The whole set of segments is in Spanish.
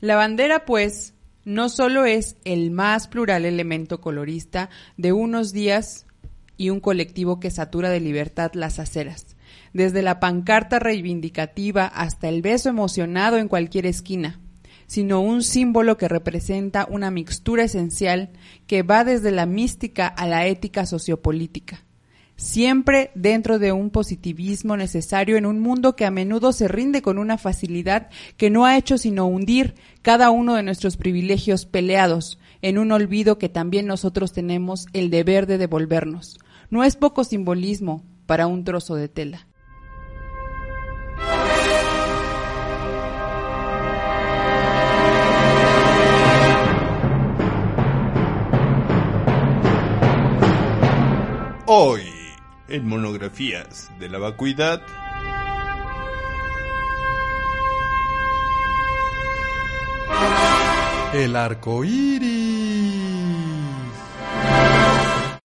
La bandera, pues, no solo es el más plural elemento colorista de unos días y un colectivo que satura de libertad las aceras, desde la pancarta reivindicativa hasta el beso emocionado en cualquier esquina, sino un símbolo que representa una mixtura esencial que va desde la mística a la ética sociopolítica siempre dentro de un positivismo necesario en un mundo que a menudo se rinde con una facilidad que no ha hecho sino hundir cada uno de nuestros privilegios peleados en un olvido que también nosotros tenemos el deber de devolvernos. No es poco simbolismo para un trozo de tela. Hoy en monografías de la vacuidad. El arco iris.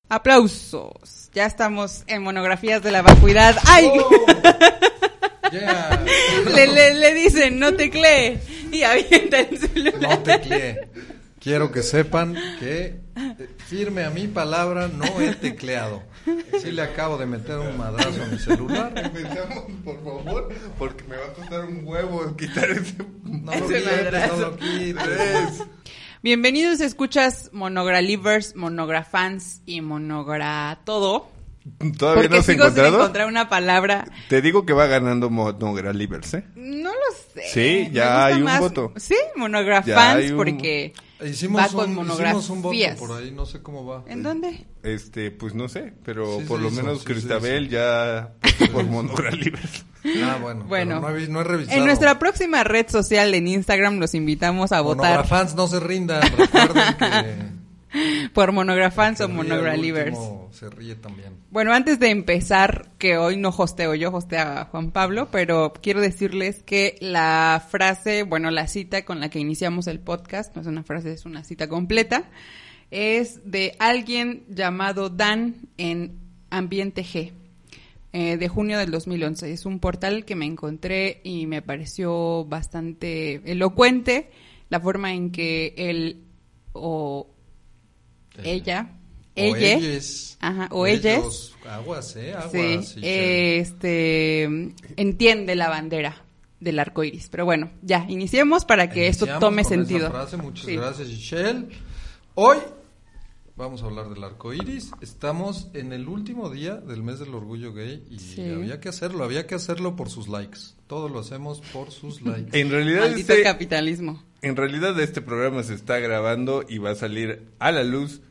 Aplausos. Ya estamos en monografías de la vacuidad. ¡Ay! Oh, le, le, le, dicen, no teclee. Y avienta el celular. No teclee. Quiero que sepan que eh, firme a mi palabra, no he tecleado. Sí le acabo de meter un madrazo a mi celular. Empezamos, por favor, porque me va a costar un huevo quitar ese... No lo quites, no lo quites. Bienvenidos, escuchas Monogralivers, Monografans y Monogra todo. ¿Todavía no se sigo sin encontrado? encontrar una palabra. Te digo que va ganando Monogralivers, ¿eh? No lo sé. Sí, ya hay un más- voto. Sí, Monografans un- porque Hicimos va con un, monografías. hicimos un voto por ahí, no sé cómo va. ¿En dónde? Este, pues no sé, pero Sí por lo hizo, menos Cristabel ya por Monogralivers. Ah, bueno. Bueno. no, he, no he revisado. En nuestra próxima red social en Instagram los invitamos a votar Monografans no se rindan, recuerden que... por Monografans o Monogralivers. Se ríe también. Bueno, antes de empezar, que hoy no hosteo yo, hostea a Juan Pablo, pero quiero decirles que la frase, bueno, la cita con la que iniciamos el podcast, no es una frase, es una cita completa, es de alguien llamado Dan en Ambiente G, eh, de junio del 2011. Es un portal que me encontré y me pareció bastante elocuente la forma en que él o ella, O ella, ellos. Ajá, o ellas. ellos. Aguas, ¿eh? Aguas. Sí, este entiende la bandera del arco iris. Pero bueno, ya, iniciemos para que esto tome con esa sentido. frase. Muchas Sí. gracias, Michelle. Hoy vamos a hablar del arco iris. Estamos en el último día del mes del orgullo gay y Sí. había que hacerlo. Había que hacerlo por sus likes. Todo lo hacemos por sus likes. En realidad, Maldito este, capitalismo. en realidad este programa se está grabando y va a salir a la luz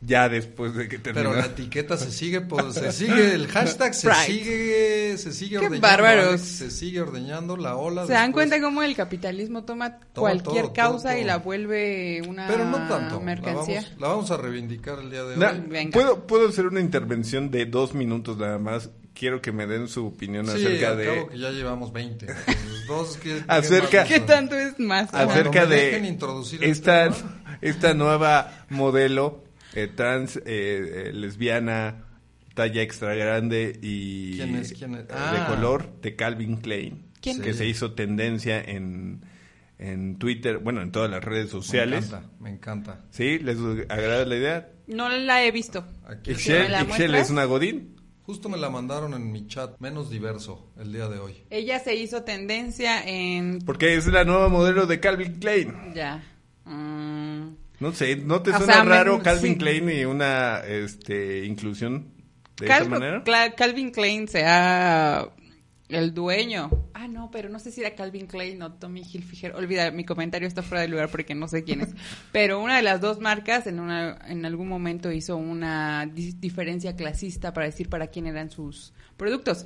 ya después de que termine. Pero la etiqueta se sigue, por- se sigue, el hashtag se sigue, se sigue Qué ordeñando. bárbaros. Se sigue ordeñando la ola. ¿Se dan cuenta cómo el capitalismo toma Todo, cualquier todo, causa todo, y la vuelve una Pero no tanto. La mercancía? vamos, la vamos a reivindicar el día de hoy. Venga. ¿puedo, puedo hacer una intervención de dos minutos nada más. Quiero que me den su opinión Sí, acerca de que ya llevamos 20. Los dos que- Acerca- ¿Qué tanto es más? Acerca de dejen introducir esta, esta nueva modelo eh, trans, eh, eh, lesbiana, talla extra grande y ¿Quién es? ¿Quién es? de Ah. color de Calvin Klein. ¿Quién? Que Sí. se hizo tendencia en, en Twitter, bueno, en todas las redes Me sociales. encanta, me encanta. ¿Sí? ¿Les agrada la idea? No la he visto. Aquí ¿Me la muestras? es una godín. Justo me la mandaron en mi chat, menos diverso, el día de hoy. Ella se hizo tendencia en... Porque es la nueva modelo de Calvin Klein. Ya. Mm, No sé, ¿no te O suena sea, me- raro Calvin sí. Klein y una este, inclusión de Cal- esa manera? Cla- Calvin Klein sea el dueño. Ah, no, pero no sé si era Calvin Klein o Tommy Hilfiger. Olvida, mi comentario está fuera de lugar porque no sé quién es. Pero una de las dos marcas en, una, en algún momento hizo una di- diferencia clasista para decir para quién eran sus productos.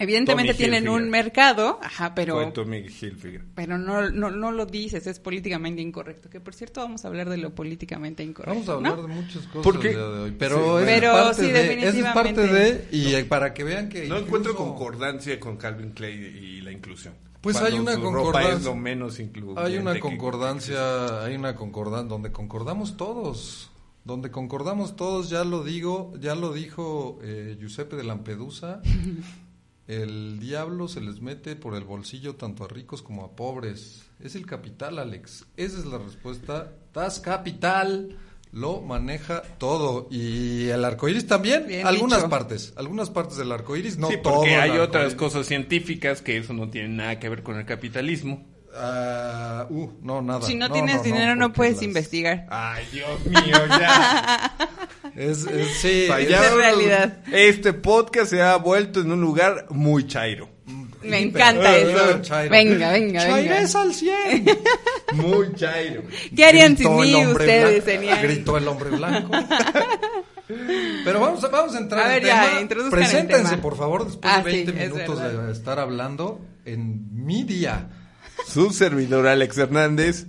Evidentemente Tommy tienen Hilfiger. un mercado, ajá, pero Fue Tommy Hilfiger. pero no, no, no lo dices, es políticamente incorrecto. Que por cierto vamos a hablar de lo políticamente incorrecto. Vamos a hablar ¿no? de muchas cosas Porque- el día de hoy, pero, Sí, es Pero parte sí, de, es parte definitivamente. de y eh, para que vean que No incluso- encuentro concordancia con Calvin Klein y la inclusión. Pues Cuando hay una concordancia. es lo menos incluyente Hay una que- concordancia, hay una concordancia donde concordamos todos, donde concordamos todos, ya lo digo, ya lo dijo eh, Giuseppe de Lampedusa, el diablo se les mete por el bolsillo tanto a ricos como a pobres. Es el capital, Alex. Esa es la respuesta. Das Capital lo maneja todo y el arco iris también, Bien algunas dicho. partes, algunas partes del arco iris, no sí, todo porque hay otras cosas científicas que eso no tiene nada que ver con el capitalismo. Ah, uh, no, nada. Si no, tienes dinero no, puedes las- investigar. Ay, Dios mío, ya. Es, es- sí, es realidad. Este podcast se ha vuelto en un lugar muy chairo. Me encanta eso. Chairo. Venga, venga, venga. Chaires al 100. Muy chairo. ¿Qué harían sin mí ustedes? Serían- Gritó el hombre blanco. Pero vamos a, vamos a entrar A en ver, ya, tema. introduzcan el Preséntense, tema. por favor, después Ah, de sí, 20 es minutos de estar hablando en mi día. Su servidor Alex Hernández.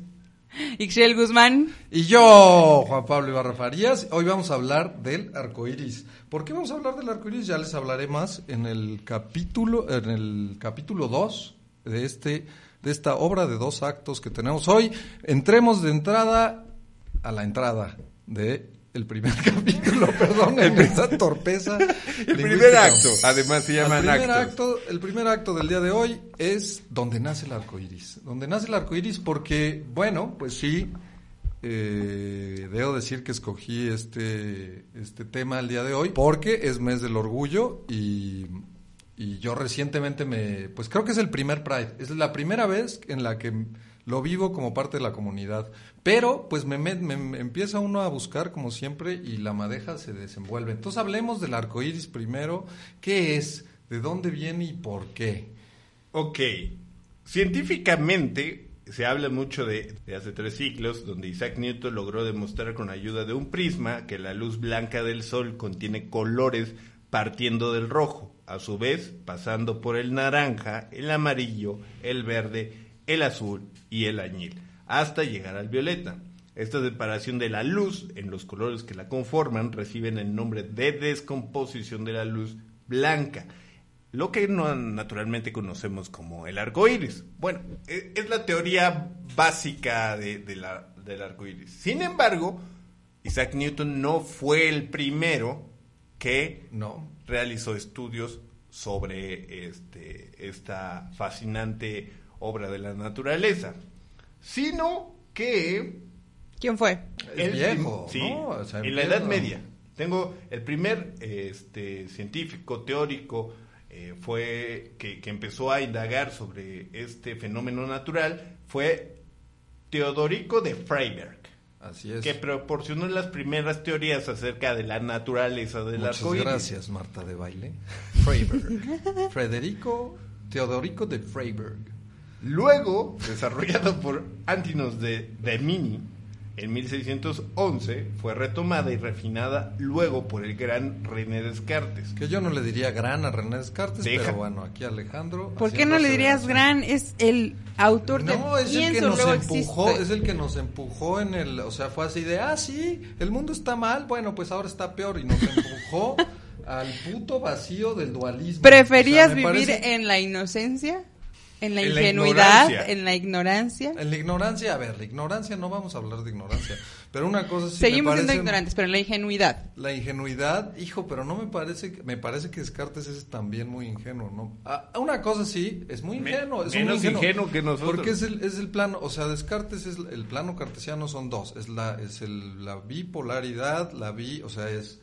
Ixchel Guzmán. Y yo, Juan Pablo Ibarra Farías, hoy vamos a hablar del arco iris. ¿Por qué vamos a hablar del arco iris? Ya les hablaré más en el capítulo, en el capítulo 2 de este, de esta obra de dos actos que tenemos hoy. Entremos de entrada a la entrada de el primer capítulo, perdón, esa torpeza. El primer acto, además se El llaman primer actos. acto, el primer acto del día de hoy es donde nace el arco iris. Donde nace el arco iris porque, bueno, pues sí, eh, debo decir que escogí este, este tema el día de hoy porque es mes del orgullo y, y yo recientemente me, pues creo que es el primer Pride. Es la primera vez en la que lo vivo como parte de la comunidad. Pero, pues me, empieza uno a buscar como siempre y la madeja se desenvuelve. Entonces hablemos del arco iris primero. ¿Qué es? ¿De dónde viene y por qué? Ok, científicamente se habla mucho de, de hace tres siglos, donde Isaac Newton logró demostrar con ayuda de un prisma que la luz blanca del sol contiene colores partiendo del rojo, a su vez pasando por el naranja, el amarillo, el verde, el azul y el añil, hasta llegar al violeta. Esta separación de la luz en los colores que la conforman reciben el nombre de descomposición de la luz blanca lo que no, naturalmente conocemos como el arco iris. Bueno, e- es la teoría básica de, de la- del arco iris. Sin embargo, Isaac Newton no fue el primero que No. realizó estudios sobre este, esta fascinante obra de la naturaleza, sino que ¿Quién fue? El viejo, sí, ¿no? O sea, en la Edad Media. Tengo el primer este, científico teórico eh, fue que, que empezó a indagar sobre este fenómeno natural fue Teodorico de Freiberg, Así es. que proporcionó las primeras teorías acerca de la naturaleza del Muchas gracias, Marta de Baile. Freiberg. Federico Teodorico de Freiberg. Luego, desarrollado por Antinos de Demini en 1611, fue retomada y refinada luego por el gran René Descartes. Que yo no le diría gran a René Descartes, Deja. pero bueno, aquí Alejandro. ¿Por qué no le dirías gran? Es el autor de No, es el que nos empujó, existe. es el que nos empujó en el, o sea, fue así de, ah, sí, el mundo está mal, bueno, pues ahora está peor y nos empujó al puto vacío del dualismo. ¿Preferías O sea, me vivir parece- en la inocencia? ¿En la En la ingenuidad? ¿En la ignorancia? En la ignorancia, a ver, la ignorancia, no vamos a hablar de ignorancia, pero una cosa sí me Seguimos siendo ignorantes, pero en la ingenuidad. La ingenuidad, hijo, pero no me parece, que- me parece que Descartes es también muy ingenuo, ¿no? Ah, una cosa sí, es muy Me- ingenuo, es menos muy ingenuo, ingenuo que nosotros. Porque es el, es el plano, o sea, Descartes es el plano cartesiano son dos, es la, es el, la bipolaridad, la bi, o sea, es,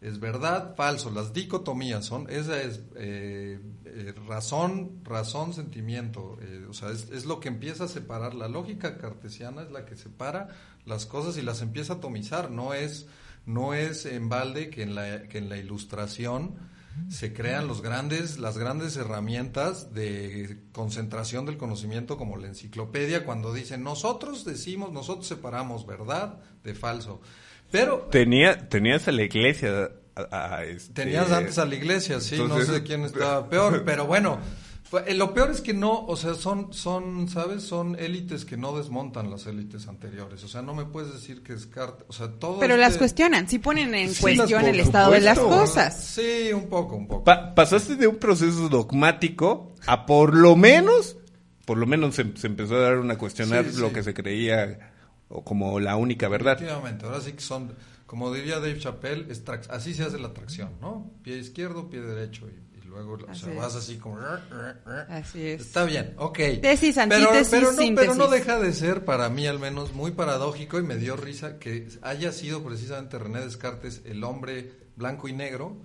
es verdad, falso, las dicotomías son, esa es eh, eh, razón, razón, sentimiento, eh, o sea, es, lo que empieza a separar, la lógica cartesiana es la que separa las cosas y las empieza a atomizar, no es, no es en balde que en la, que en la ilustración se crean los grandes, las grandes herramientas de concentración del conocimiento como la enciclopedia cuando dicen nosotros decimos, nosotros separamos verdad de falso. Pero Tenía, tenías a la iglesia a- a este- Tenías antes a la iglesia, sí, Entonces- no sé quién estaba peor, pero bueno, fue- eh, lo peor es que no, o sea, son, son, ¿sabes? Son élites que no desmontan las élites anteriores, o sea, no me puedes decir que descarta, o sea, todo Pero este- las cuestionan, sí ponen en Sí, cuestión el estado de las cosas. Sí, un poco, un poco. Pa- pasaste de un proceso dogmático a por lo menos, por lo menos se, se empezó a dar una cuestionar Sí, lo sí. que se creía o como la única verdad. Efectivamente, ahora sí que son, como diría Dave Chappelle, es trac- así se hace la tracción, ¿no? Pie izquierdo, pie derecho, y, y luego, o sea, vas así como... Así es. Está bien, ok. Tesis, pero, antítesis, pero, no, pero no deja de ser, para mí al menos, muy paradójico y me dio risa que haya sido precisamente René Descartes, el hombre blanco y negro,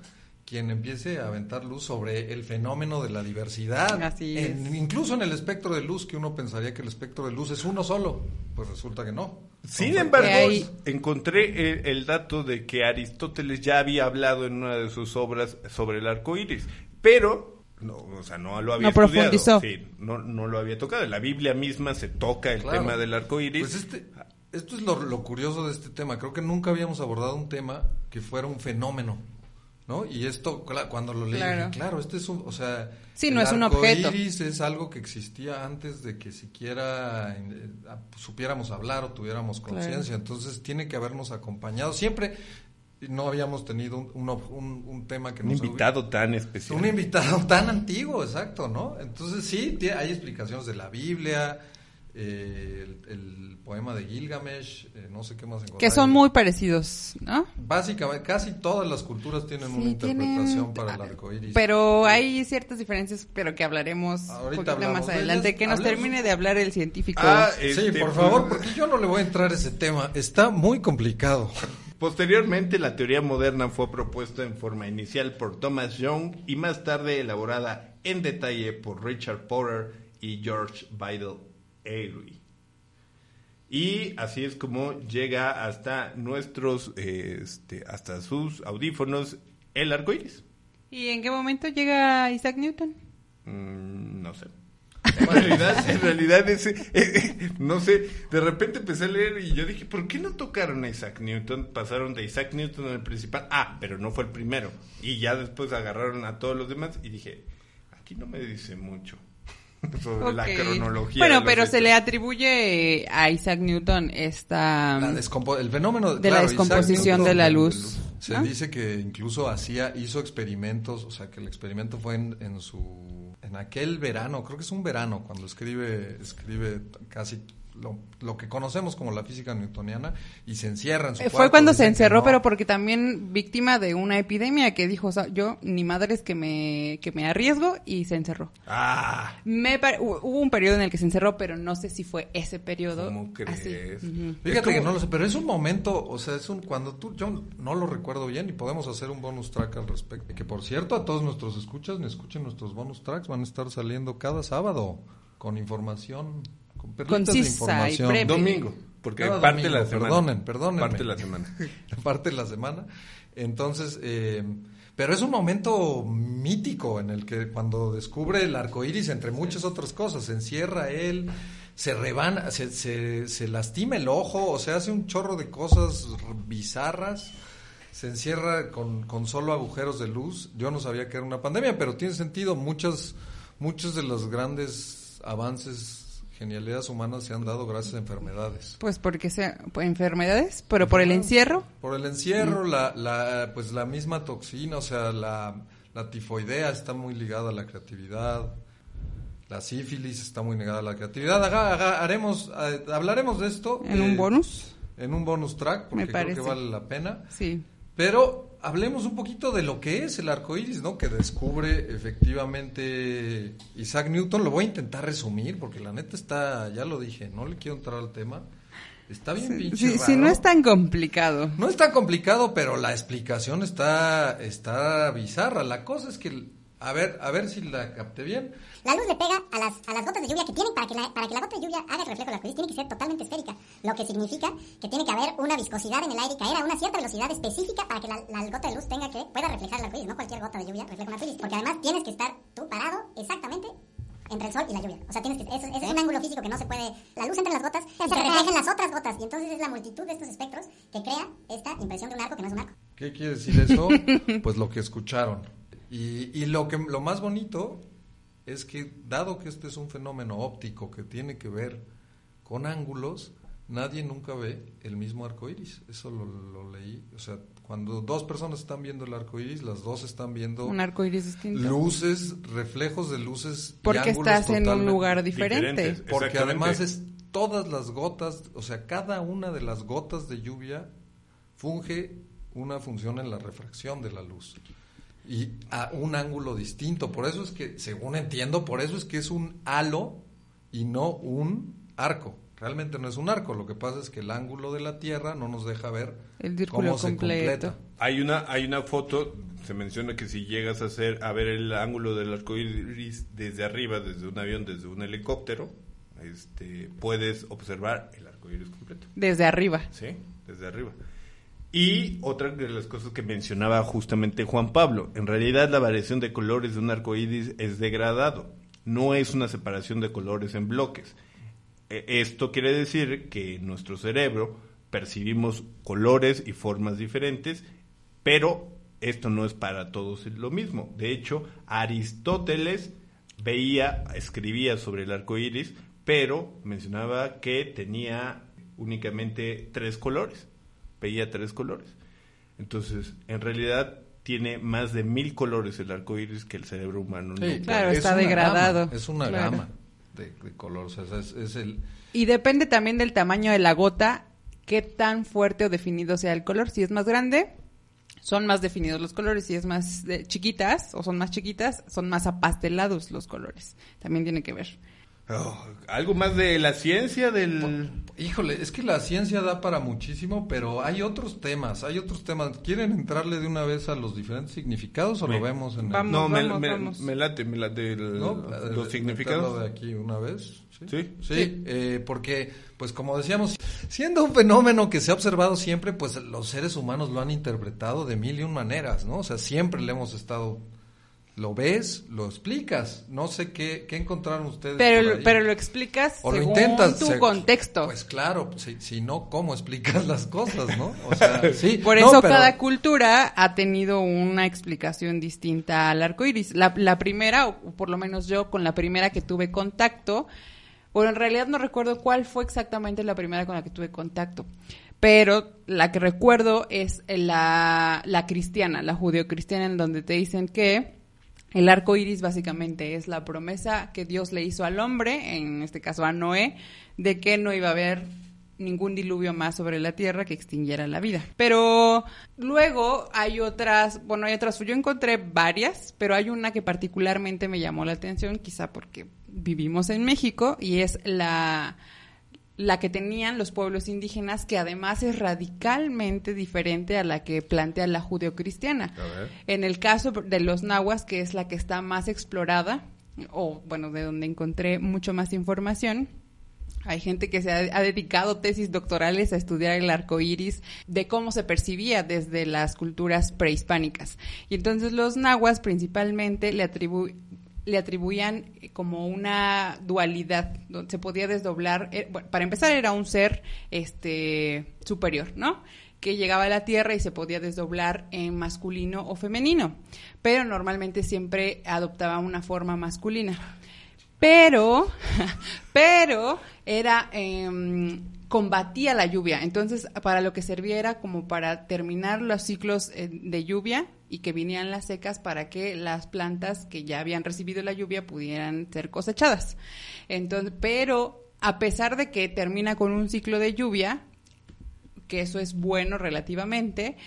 quien empiece a aventar luz sobre el fenómeno de la diversidad. Así En- es. incluso en el espectro de luz, que uno pensaría que el espectro de luz es uno solo, pues resulta que no. Sin embargo, hay- encontré el, el dato de que Aristóteles ya había hablado en una de sus obras sobre el arco iris, pero, no, o sea, no lo había No estudiado. profundizó. Sí, no, no lo había tocado. En la Biblia misma se toca el Claro. tema del arco iris. Pues este, esto es lo, lo curioso de este tema. Creo que nunca habíamos abordado un tema que fuera un fenómeno, ¿no? Y esto, cuando lo leí, Claro. dije, claro, este es un, o sea... Sí, el no es un arco objeto. iris es algo que existía antes de que siquiera eh, supiéramos hablar o tuviéramos Claro. conciencia. Entonces tiene que habernos acompañado. Siempre no habíamos tenido un, un, ob- un- un tema que un nos invitado tan especial. un invitado tan antiguo, exacto, ¿no? Entonces sí, hay explicaciones de la Biblia, eh, el, el poema de Gilgamesh, eh, no sé qué más encontrar. Que son muy parecidos, ¿no? Básicamente, casi todas las culturas tienen una interpretación tienen- para el arco iris. Pero hay ciertas diferencias, pero que hablaremos un poquito más de adelante. ellas. Que nos Hablemos- termine de hablar el científico. Ah, Sí, este, por pues, favor, porque yo no le voy a entrar a ese tema. Está muy complicado. Posteriormente, la teoría moderna fue propuesta en forma inicial por Thomas Young y más tarde elaborada en detalle por Richard Porter y George Vidal Airy. Y así es como llega hasta nuestros, este, hasta sus audífonos el arco iris. ¿Y en qué momento llega Isaac Newton? Mm, no sé. En realidad, en realidad ese, eh, eh, no sé, de repente empecé a leer y yo dije, ¿por qué no tocaron a Isaac Newton? Pasaron de Isaac Newton al principal, ah, pero no fue el primero. Y ya después agarraron a todos los demás y dije, aquí no me dice mucho sobre la cronología. Bueno, pero se le atribuye a Isaac Newton esta... La descompo- el fenómeno De la descomposición de la luz, Se ¿no? dice que incluso hacía, hizo experimentos, o sea, que el experimento fue en, en su, en aquel verano, creo que es un verano, cuando escribe, escribe casi lo, lo que conocemos como la física newtoniana y se encierra en su Eh, cuarto, Fue cuando se encerró, no. pero porque también víctima de una epidemia que dijo, o sea, yo ni madres que me, que me arriesgo y se encerró. Ah, Me hubo un periodo en el que se encerró, pero no sé si fue ese periodo. ¿Cómo crees? así. Fíjate que no lo sé, pero es un momento, o sea, es un cuando tú, yo no lo recuerdo bien y podemos hacer un bonus track al respecto. Que por cierto, a todos nuestros escuchas, me escuchen nuestros bonus tracks, van a estar saliendo cada sábado con información, con perlitas de Concisa y información. breve. domingo, porque Cada parte de la domingo, semana. Perdonen, perdónenme. Parte de la semana. parte de la semana. Entonces, eh, pero es un momento mítico en el que cuando descubre el arco iris, entre muchas otras cosas, se encierra él, se rebana, se, se, se lastima el ojo, o sea, hace un chorro de cosas bizarras. Se encierra con, con solo agujeros de luz. Yo no sabía que era una pandemia, pero tiene sentido. Muchas, muchos de los grandes avances, genialidades humanas se han dado gracias a enfermedades. Pues porque sea enfermedades, pero por el encierro. Por el encierro, la, la, pues la misma toxina, o sea, la, la tifoidea está muy ligada a la creatividad, la sífilis está muy ligada a la creatividad. Haga- haga- haremos, eh, hablaremos de esto En un eh, bonus. en un bonus track, porque creo que vale la pena. Sí. Pero hablemos un poquito de lo que es el arco iris, ¿no? Que descubre efectivamente Isaac Newton. Lo voy a intentar resumir, porque la neta está, ya lo dije, no le quiero entrar al tema. Está bien pinche Sí, sí, raro. no es tan complicado. No es tan complicado, pero la explicación está, está bizarra. La cosa es que, a ver, a ver si la capté bien. La luz le pega a las, a las gotas de lluvia que tienen, para que, la, para que la gota de lluvia haga el reflejo del arcoíris, tiene que ser totalmente esférica. Lo que significa que tiene que haber una viscosidad en el aire y caer a una cierta velocidad específica para que la, la gota de luz tenga que, pueda reflejar el arcoíris. No cualquier gota de lluvia refleja un arcoíris. Porque además tienes que estar tú parado exactamente entre el sol y la lluvia. O sea, tienes que, eso, ese es un ángulo físico que no se puede... La luz entra en las gotas y se refleja en las otras gotas. Y entonces es la multitud de estos espectros que crea esta impresión de un arco que no es un arco. ¿Qué quiere decir eso? pues lo que escucharon. Y, y lo, que, lo más bonito es que, dado que este es un fenómeno óptico que tiene que ver con ángulos, nadie nunca ve el mismo arco iris. Eso lo, lo leí. O sea, cuando dos personas están viendo el arco iris, las dos están viendo Un arco iris distinto. luces, reflejos de luces. y Porque ángulos estás en un lugar diferente. Porque además es todas las gotas, o sea, cada una de las gotas de lluvia funge una función en la refracción de la luz y a un ángulo distinto. Por eso es que, según entiendo, por eso es que es un halo y no un arco. Realmente no es un arco, lo que pasa es que el ángulo de la Tierra no nos deja ver El círculo cómo se completo. completa. Hay una, hay una foto, se menciona que si llegas a hacer, a ver el ángulo del arco iris desde arriba, desde un avión, desde un helicóptero, este, puedes observar el arco iris completo. Desde arriba. Sí, desde arriba. Y otra de las cosas que mencionaba justamente Juan Pablo, en realidad la variación de colores de un arco iris es degradado, no es una separación de colores en bloques. E- Esto quiere decir que en nuestro cerebro percibimos colores y formas diferentes, pero esto no es para todos lo mismo. De hecho, Aristóteles veía, escribía sobre el arco iris, pero mencionaba que tenía únicamente tres colores. Veía tres colores. Entonces, en realidad tiene más de mil colores el arco iris que el cerebro humano Sí, no Claro, es está una degradado. gama, es una Claro. gama de, de color, o sea, es, es el... Y depende también del tamaño de la gota, qué tan fuerte o definido sea el color. Si es más grande, son más definidos los colores. Si es más de- chiquitas o son más chiquitas, son más apastelados los colores. También tiene que ver. Oh, algo más de la ciencia del Híjole, es que la ciencia da para muchísimo, pero hay otros temas, hay otros temas. ¿Quieren entrarle de una vez a los diferentes significados o Me- lo vemos en el- no me, vamos, me- vamos. me late me late el- ¿no? los Eh, significados de aquí una vez. Sí, Sí. sí, eh, porque, pues como decíamos, siendo un fenómeno que se ha observado siempre, pues los seres humanos lo han interpretado de mil y un maneras, ¿no? O sea, siempre le hemos estado, lo ves, lo explicas. No sé qué, qué encontraron ustedes. Pero, por ahí. pero lo explicas O lo según intentas. tu se- contexto. Pues claro, si, si no, ¿cómo explicas las cosas, no? O sea, sí. Por no, eso pero- cada cultura ha tenido una explicación distinta al arco iris. La, la primera, o por lo menos yo con la primera que tuve contacto, bueno, en realidad no recuerdo cuál fue exactamente la primera con la que tuve contacto, pero la que recuerdo es la, la cristiana, la judeocristiana, en donde te dicen que el arco iris básicamente es la promesa que Dios le hizo al hombre, en este caso a Noé, de que no iba a haber ningún diluvio más sobre la tierra que extinguiera la vida. Pero luego hay otras, bueno, hay otras, yo encontré varias, pero hay una que particularmente me llamó la atención, quizá porque vivimos en México, y es la, la que tenían los pueblos indígenas, que además es radicalmente diferente a la que plantea la judeocristiana. En el caso de los nahuas, que es la que está más explorada, o bueno, de donde encontré mucho más información, hay gente que se ha, ha dedicado tesis doctorales a estudiar el arco iris de cómo se percibía desde las culturas prehispánicas. Y entonces los nahuas principalmente le, atribu- le atribuían eh, como una dualidad, donde se podía desdoblar. eh, para empezar, era un ser este, superior, ¿no? que llegaba a la Tierra y se podía desdoblar en masculino o femenino, pero normalmente siempre adoptaba una forma masculina. Pero, pero era em, combatía la lluvia, entonces para lo que servía era como para terminar los ciclos eh, de lluvia y que vinieran las secas para que las plantas que ya habían recibido la lluvia pudieran ser cosechadas. Entonces, pero a pesar de que termina con un ciclo de lluvia, que eso es bueno relativamente,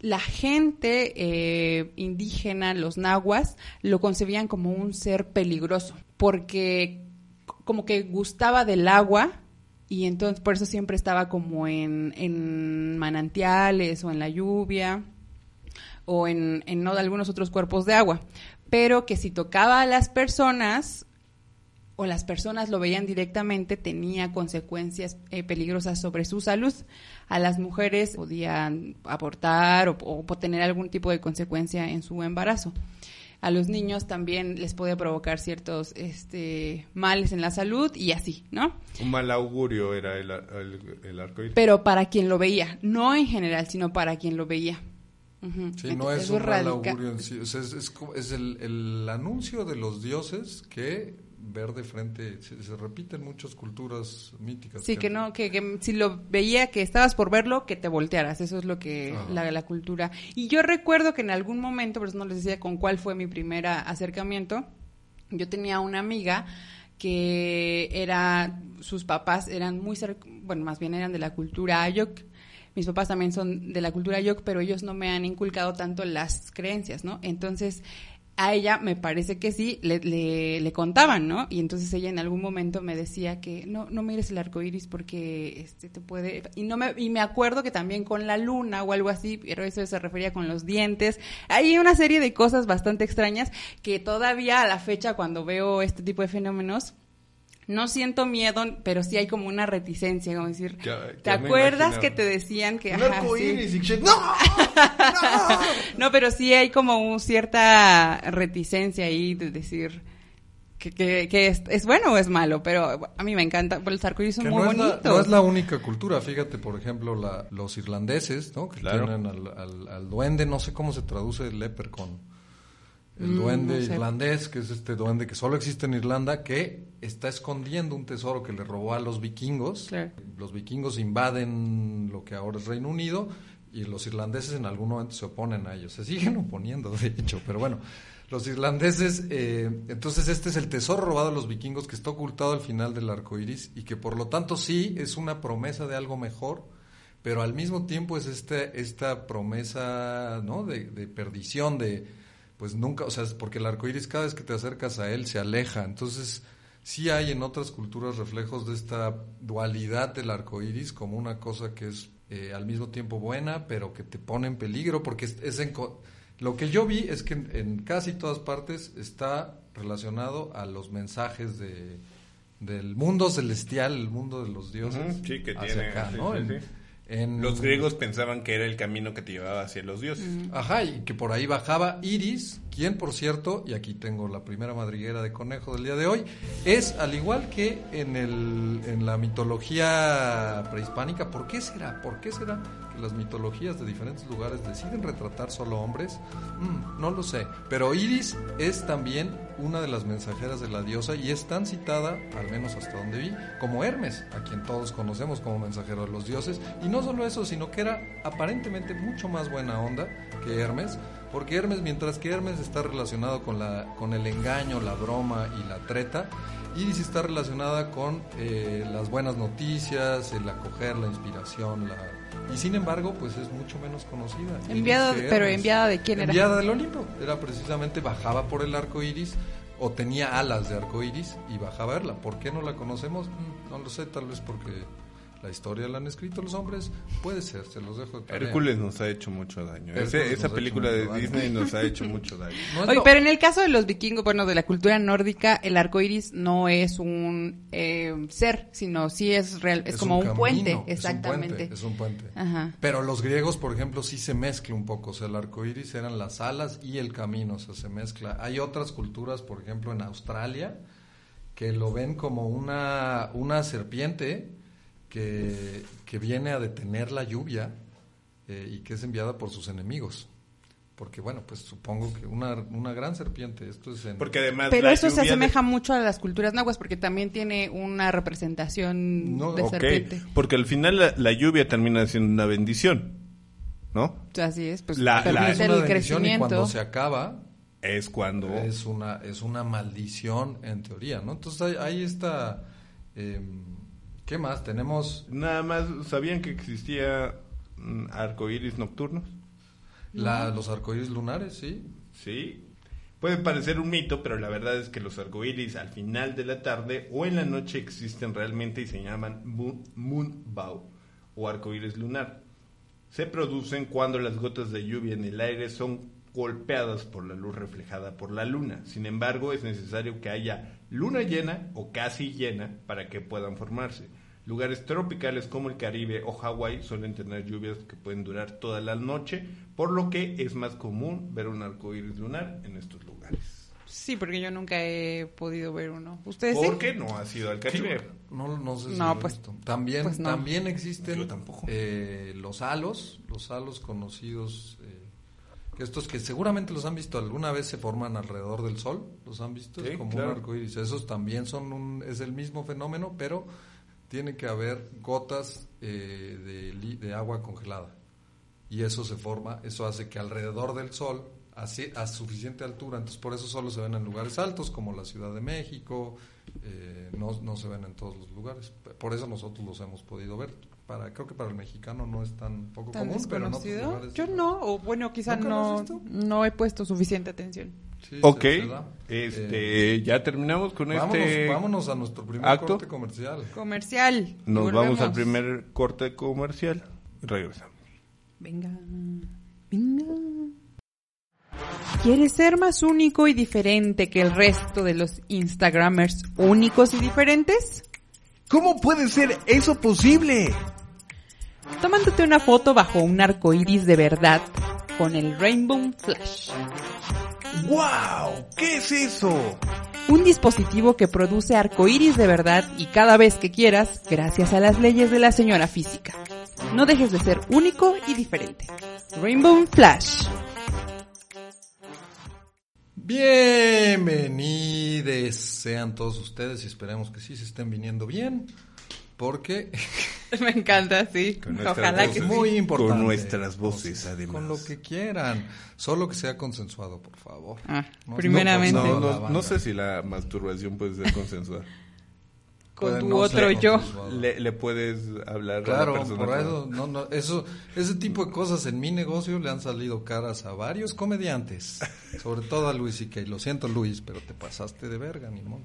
la gente eh, indígena, los nahuas, lo concebían como un ser peligroso, porque como que gustaba del agua y entonces por eso siempre estaba como en, en manantiales o en la lluvia o en, en no, algunos otros cuerpos de agua, pero que si tocaba a las personas o las personas lo veían directamente, tenía consecuencias eh, peligrosas sobre su salud. A las mujeres podían abortar o, o tener algún tipo de consecuencia en su embarazo. A los niños también les podía provocar ciertos este, males en la salud y así, ¿no? Un mal augurio era el, el, el arco iris. Pero para quien lo veía, no en general, sino para quien lo veía. Sí, no es un mal augurio en sí. es, es, es el, el, anuncio de los dioses que ver de frente se, se repiten muchas culturas míticas. Sí, que, no, que, que, si lo veía que estabas por verlo, que te voltearas. Eso es lo que la, la cultura. Y yo recuerdo que en algún momento, por eso no les decía con cuál fue mi primer acercamiento. Yo tenía una amiga que era, sus papás eran muy, bueno, más bien eran de la cultura ayok. Mis papás también son de la cultura ayok, pero ellos no me han inculcado tanto las creencias, ¿no? Entonces, a ella me parece que sí, le, le, contaban, ¿no? Y entonces ella en algún momento me decía que no, no mires el arco iris porque este te puede. Y, no me, y me acuerdo que también con la luna o algo así, pero eso se refería con los dientes. Hay una serie de cosas bastante extrañas que todavía a la fecha, cuando veo este tipo de fenómenos, no siento miedo, pero sí hay como una reticencia, como decir, ¿te acuerdas que te decían que... Ajá, sí. ¡No! ¡No! pero sí hay como un cierta reticencia ahí de decir que, que, es, bueno o es malo, pero a mí me encanta, el arcoíris son muy no bonitos. no es la única cultura, fíjate, por ejemplo, la, los irlandeses, ¿no? Que tienen al, al, duende, no sé cómo se traduce el leprechaun el mm, duende irlandés, que es este duende que solo existe en Irlanda, que está escondiendo un tesoro que le robó a los vikingos. Los vikingos invaden lo que ahora es Reino Unido y los irlandeses en algún momento se oponen a ellos. Se siguen oponiendo, de hecho, pero bueno. Los irlandeses, eh, entonces este es el tesoro robado a los vikingos que está ocultado al final del arco iris y que por lo tanto sí es una promesa de algo mejor, pero al mismo tiempo es este, esta promesa ¿no? de, de perdición, de, pues nunca, o sea, porque el arco iris cada vez que te acercas a él se aleja. Entonces, sí hay en otras culturas reflejos de esta dualidad del arco iris como una cosa que es eh, al mismo tiempo buena, pero que te pone en peligro, porque es, en, lo que yo vi es que en, casi todas partes está relacionado a los mensajes de del mundo celestial, el mundo de los dioses. sí, que tiene. Acá, ¿no? Los griegos pensaban que era el camino que te llevaba hacia los dioses. Ajá, y que por ahí bajaba Iris, quien por cierto, y aquí tengo la primera madriguera de conejo del día de hoy, es al igual que en, el, en la mitología prehispánica, ¿por qué será? ¿Por qué será que las mitologías de diferentes lugares deciden retratar solo hombres? Mm, no lo sé, pero Iris es también una de las mensajeras de la diosa y es tan citada, al menos hasta donde vi, como Hermes, a quien todos conocemos como mensajero de los dioses. Y no solo eso, sino que era aparentemente mucho más buena onda que Hermes, porque Hermes, mientras que Hermes está relacionado con, la, con el engaño, la broma y la treta, Iris está relacionada con eh, las buenas noticias, el acoger, la inspiración, la y sin embargo, pues es mucho menos conocida. Enviada, pero enviada de quién era? Enviada del Olimpo. Era precisamente bajaba por el arco iris o tenía alas de arco iris y bajaba a verla. ¿Por qué no la conocemos? Mm, no lo sé, tal vez porque la historia la han escrito los hombres, puede ser, se los dejo de Hércules nos ha hecho mucho daño. esa película de Disney nos ha hecho mucho daño. pero en el caso de los vikingos, bueno, de la cultura nórdica, el arco iris no es un eh, ser, sino sí es real, es, como un, puente, exactamente. Es un puente. Pero los griegos, por ejemplo, sí se mezcla un poco, o sea, el arco iris eran las alas y el camino, o sea, se mezcla. Hay otras culturas, por ejemplo, en Australia, que lo ven como una, una serpiente que, viene a detener la lluvia eh, y que es enviada por sus enemigos. Porque, bueno, pues supongo que una, una gran serpiente, esto es Porque además Pero eso se asemeja mucho a las culturas nahuas, porque también tiene una representación de serpiente. Porque al final la, lluvia termina siendo una bendición, ¿no? Así es, pues la, es una el crecimiento. Y cuando se acaba... Es cuando... Es una, es una maldición, en teoría, ¿no? Entonces hay, esta... Eh, ¿Qué más? Tenemos... Nada más, ¿sabían que existía mm, arcoíris nocturnos? La, los arcoíris lunares, sí. Sí. Puede parecer un mito, pero la verdad es que los arcoíris al final de la tarde o en la noche existen realmente y se llaman moonbow o arcoíris lunar. Se producen cuando las gotas de lluvia en el aire son golpeadas por la luz reflejada por la luna. Sin embargo, es necesario que haya luna llena o casi llena para que puedan formarse. Lugares tropicales como el Caribe o Hawái suelen tener lluvias que pueden durar toda la noche, por lo que es más común ver un arco iris lunar en estos lugares. Sí, porque yo nunca he podido ver uno. ¿Ustedes ¿Por qué no ha sido al Caribe? No, no sé si no, pues, También, pues también existen eh, los halos, los halos conocidos eh, que estos que seguramente los han visto alguna vez se forman alrededor del sol, los han visto Sí, es como claro. un arco iris. Esos también son un, es el mismo fenómeno, pero tiene que haber gotas eh, de, de agua congelada y eso se forma, eso hace que alrededor del sol a suficiente altura, entonces por eso solo se ven en lugares altos como la Ciudad de México, eh, no, no se ven en todos los lugares, por eso nosotros los hemos podido ver. Para, creo que para el mexicano no es tan poco ¿Tan común, pero en otros lugares Yo no, o bueno, quizá ¿Nunca lo no, no he puesto suficiente atención. Sí, Ok, se- se da. este, Eh, ya terminamos con vámonos, este vámonos a nuestro primer acto. corte comercial. Comercial. Nos vamos al primer corte comercial. Regresamos. Venga, venga. ¿Quieres ser más único y diferente que el resto de los Instagramers únicos y diferentes? ¿Cómo puede ser eso posible? Tomándote una foto bajo un arco iris de verdad con el Rainbow Flash. ¡Wow! ¿Qué es eso? Un dispositivo que produce arcoíris de verdad y cada vez que quieras, gracias a las leyes de la señora física. No dejes de ser único y diferente. Rainbow Flash. Bienvenidos sean todos ustedes y esperemos que sí se estén viniendo bien, porque Me encanta, sí. Ojalá que es sí. muy importante. Con nuestras voces, además. Con lo que quieran, solo que sea consensuado, por favor. Ah, No- primeramente. no, No, no, sé si la masturbación puede ser consensuada. Con Puede tu no otro yo. Le, le puedes hablar a la Claro, persona. por eso, no, no, eso, ese tipo de cosas en mi negocio le han salido caras a varios comediantes, sobre todo a Luis y que lo siento Luis, pero te pasaste de verga, ni modo.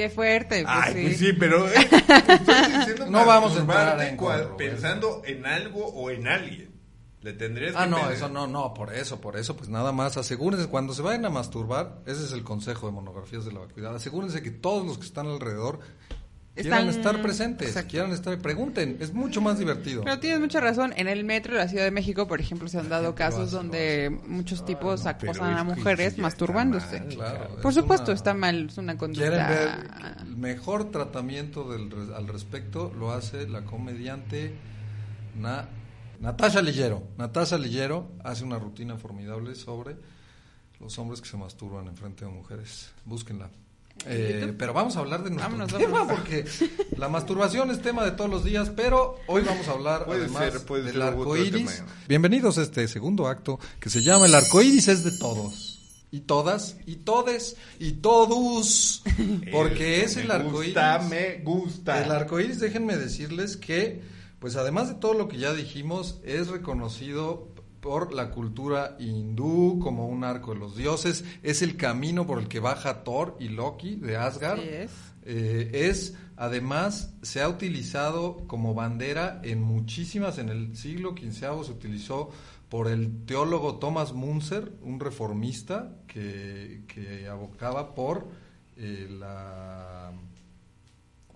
Qué fuerte. Pues Ay, sí. pues sí, pero eh, te estoy diciendo No vamos a entrar en controversia. pensando en algo o en alguien. Le tendrías Ah, que no, pensar- eso no, no, por eso, por eso, pues nada más, asegúrense, cuando se vayan a masturbar, ese es el consejo de monografías de la vacuidad, asegúrense que todos los que están alrededor quieran Están- estar presentes, Exacto. quieran estar, pregunten, es mucho más divertido. Pero tienes mucha razón. En el metro de la Ciudad de México, por ejemplo, se han dado casos hace, donde muchos Ay, tipos no, acosan a mujeres masturbándose. está mal, Claro, Por es supuesto, una- está mal. Es una conducta. Quieren ver el mejor tratamiento del, al respecto lo hace la comediante Na- Natasha Lillero. Natasha Lillero hace una rutina formidable sobre los hombres que se masturban en frente de mujeres. Búsquenla. Eh, pero vamos a hablar de nuestro Vámonos, tema vámonos. porque la masturbación es tema de todos los días, pero hoy vamos a hablar Puede además ser, puede del ser arco iris. Bienvenidos a este segundo acto que se llama El arco iris es de todos. Y todas, y todes, y todos. Porque es Me el arco iris. gusta, me gusta. El arco iris, déjenme decirles que, pues además de todo lo que ya dijimos, es reconocido por la cultura hindú como un arco de los dioses. Es el camino por el que baja Thor y Loki de Asgard. Es. Eh, es, además, se ha utilizado como bandera en muchísimas, en el siglo XV se utilizó por el teólogo Thomas Munzer, un reformista que, que abocaba por eh, la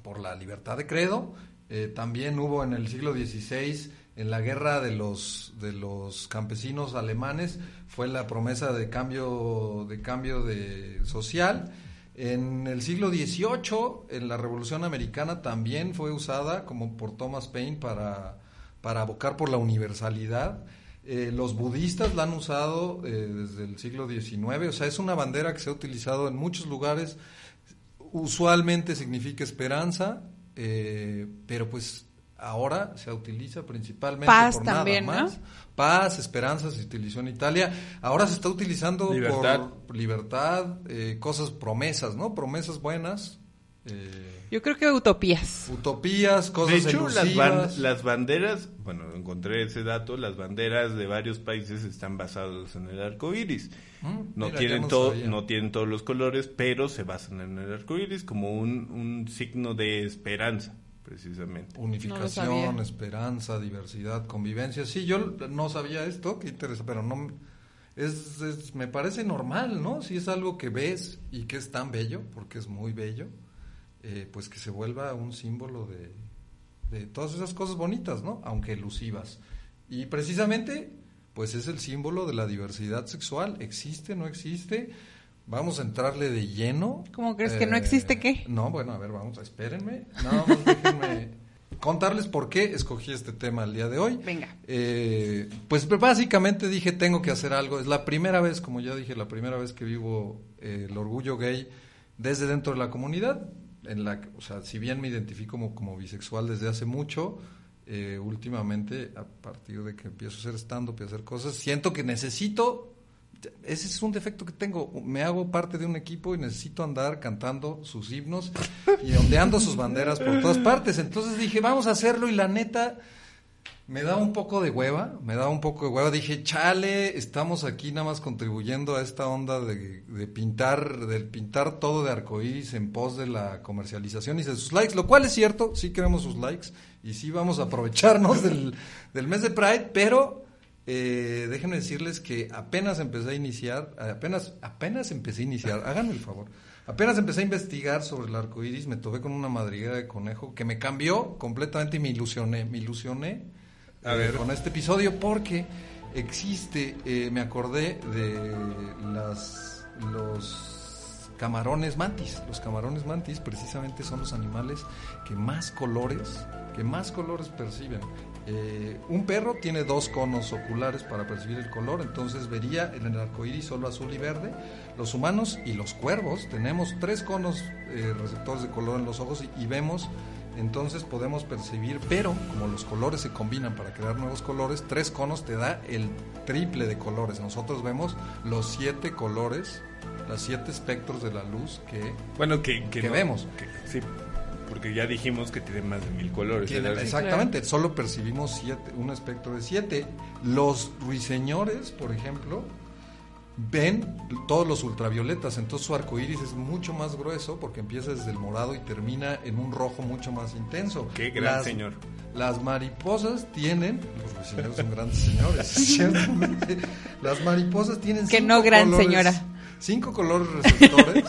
por la libertad de credo. Eh, también hubo en el siglo XVI, en la guerra de los, de los campesinos alemanes, fue la promesa de cambio, de cambio de social. En el siglo XVIII, en la Revolución Americana, también fue usada como por Thomas Paine para, para abocar por la universalidad. Eh, los budistas la han usado eh, desde el siglo XIX, o sea, es una bandera que se ha utilizado en muchos lugares usualmente significa esperanza, eh, pero pues ahora se utiliza principalmente Paz por también, nada ¿no? más. Paz, esperanza se utilizó en Italia. Ahora se está utilizando Libertad. por libertad, eh, cosas, promesas, ¿no? Promesas buenas, eh, Yo creo que utopías. utopías, De cosas hecho, las, elusivas. ban- las banderas, bueno, encontré ese dato, las banderas de varios países están basadas en el arco iris. Mm, No, mira, tienen todo, no tienen todos los colores, pero se basan en el arco iris como un, un signo de esperanza, precisamente. Unificación, esperanza, diversidad, convivencia. Sí, yo no sabía esto, qué interesante, pero no es, es- me parece normal, ¿no? Si es algo que ves y que es tan bello, porque es muy bello, eh, pues que se vuelva un símbolo de, de todas esas cosas bonitas, ¿no? Aunque elusivas. Y precisamente, pues es el símbolo de la diversidad sexual. ¿Existe, no existe? Vamos a entrarle de lleno. ¿Cómo crees que no existe qué? No, bueno, a ver, vamos, espérenme. No, más déjenme contarles por qué escogí este tema el día de hoy. Venga. Eh, pues básicamente dije, tengo que hacer algo. Es la primera vez, como ya dije, la primera vez que vivo eh, el orgullo gay desde dentro de la comunidad. En la, o sea, si bien me identifico como, como bisexual desde hace mucho, eh, últimamente, a partir de que empiezo a hacer stand-up y a hacer cosas, siento que necesito ese es un defecto que tengo. Me hago parte de un equipo y necesito andar cantando sus himnos y ondeando sus banderas por todas partes. Entonces dije, vamos a hacerlo y la neta me da un poco de hueva, me da un poco de hueva. Dije, chale, estamos aquí nada más contribuyendo a esta onda de, pintar, del pintar todo de arcoíris en pos de la comercialización y de sus likes, lo cual es cierto, sí queremos sus likes y sí vamos a aprovecharnos del, del mes de Pride, pero eh, déjenme decirles que apenas empecé a iniciar, apenas, apenas empecé a iniciar, háganme el favor, apenas empecé a investigar sobre el arco iris, me topé con una madriguera de conejo que me cambió completamente y me ilusioné, me ilusioné a ver. con este episodio porque existe, eh, me acordé de las, los camarones mantis. Los camarones mantis precisamente son los animales que más colores, que más colores perciben. Eh, un perro tiene dos conos oculares para percibir el color, entonces vería en el arco iris solo azul y verde. Los humanos y los cuervos tenemos tres conos eh, receptores de color en los ojos y, vemos, entonces podemos percibir, pero como los colores se combinan para crear nuevos colores, tres conos te da el triple de colores. Nosotros vemos los siete colores, los siete espectros de la luz que, bueno, que, vemos. sí porque ya dijimos que tiene más de mil colores. exactamente, solo percibimos siete, un espectro de siete. Los ruiseñores, por ejemplo, ven todos los ultravioletas, entonces su arco iris es mucho más grueso porque empieza desde el morado y termina en un rojo mucho más intenso. Qué gran señor. Las mariposas tienen, los ruiseñores son grandes señores, ciertamente. Las mariposas tienen que no gran señora. Cinco colores receptores.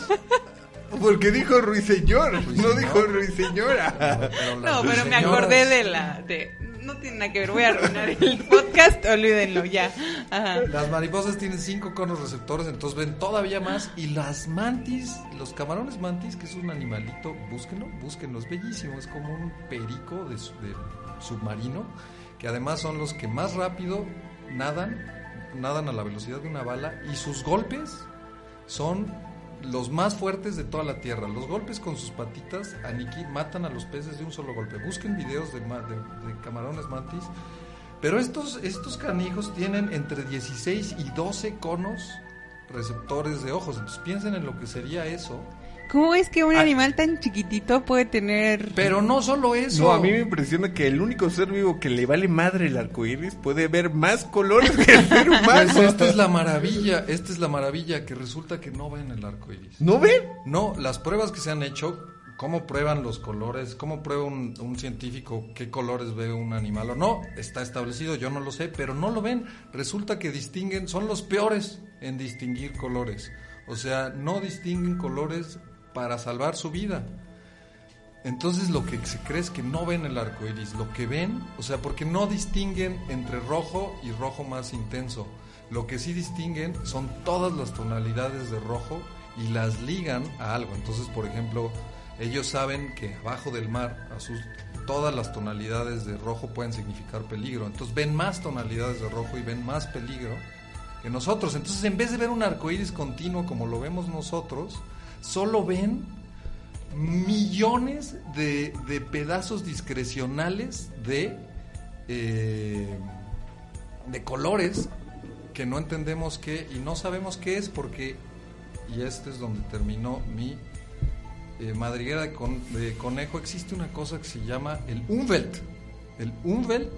Porque dijo ruiseñor, no dijo ruiseñora. No, pero, me acordé de la... De, no tiene nada que ver, voy a arruinar el podcast, olvídenlo ya. Las mariposas tienen cinco conos receptores, entonces ven todavía más. Y las mantis, los camarones mantis, que es un animalito, búsquenlo, búsquenlo, es bellísimo, es como un perico de, de submarino, que además son los que más rápido nadan, nadan a la velocidad de una bala y sus golpes son los más fuertes de toda la tierra. Los golpes con sus patitas aniqui matan a los peces de un solo golpe. Busquen videos de, de, camarones mantis. Pero estos, estos canijos tienen entre 16 y 12 conos receptores de ojos. Entonces piensen en lo que sería eso ¿Cómo es que un ah. animal tan chiquitito puede tener...? Pero no solo eso. No, a mí me impresiona que el único ser vivo que le vale madre el arco iris puede ver más colores que el ser humano. Pues esta es la maravilla, esta es la maravilla, que resulta que no ven el arco iris. ¿No ven? No, las pruebas que se han hecho, cómo prueban los colores, cómo prueba un, un científico qué colores ve un animal o no, está establecido, yo no lo sé, pero no lo ven. Resulta que distinguen, son los peores en distinguir colores. O sea, no distinguen colores para salvar su vida. Entonces lo que se cree es que no ven el arco iris, lo que ven, o sea, porque no distinguen entre rojo y rojo más intenso. Lo que sí distinguen son todas las tonalidades de rojo y las ligan a algo. Entonces, por ejemplo, ellos saben que abajo del mar, todas las tonalidades de rojo pueden significar peligro. Entonces ven más tonalidades de rojo y ven más peligro que nosotros. Entonces, en vez de ver un arco iris continuo como lo vemos nosotros, solo ven millones de, pedazos discrecionales de, eh, de colores que no entendemos qué y no sabemos qué es porque, y este es donde terminó mi eh, madriguera de, conejo, existe una cosa que se llama el Umwelt. El Umwelt,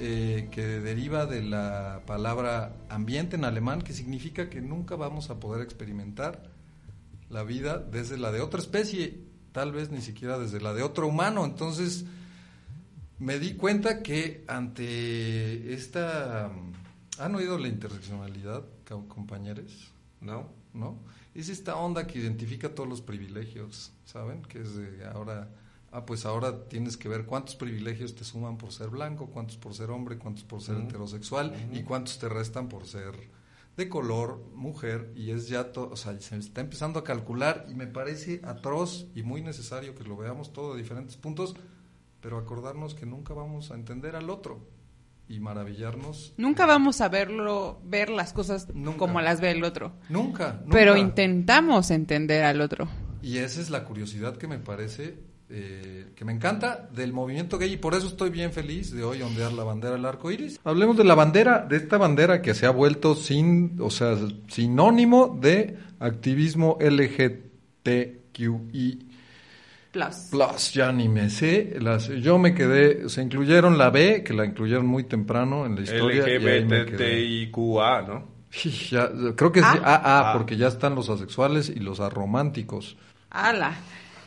eh, que deriva de la palabra ambiente en alemán, que significa que nunca vamos a poder experimentar la vida desde la de otra especie, tal vez ni siquiera desde la de otro humano. Entonces, me di cuenta que ante esta... ¿Han oído la interseccionalidad, compañeros? No. ¿No? Es esta onda que identifica todos los privilegios, ¿saben? Que es de ahora... Ah, pues ahora tienes que ver cuántos privilegios te suman por ser blanco, cuántos por ser hombre, cuántos por ser heterosexual y cuántos te restan por ser de color, mujer, y es ya todo, o sea, se está empezando a calcular y me parece atroz y muy necesario que lo veamos todo de diferentes puntos, pero acordarnos que nunca vamos a entender al otro y maravillarnos. Nunca vamos a verlo, ver las cosas Nunca. como las ve el otro. Nunca, nunca. Pero intentamos entender al otro. Y esa es la curiosidad que me parece, eh, que me encanta del movimiento gay y por eso estoy bien feliz de hoy ondear la bandera del arco iris. Hablemos de la bandera, de esta bandera que se ha vuelto sin, o sea, sinónimo de activismo LGTQI. Plus. Plus, ya ni me sé. Las, yo me quedé, se incluyeron la B, que la incluyeron muy temprano en la historia. LGBTIQA, ¿no? Ya, creo que es Ah. AA, Ah. porque ya están los asexuales y los arománticos. ¡Hala!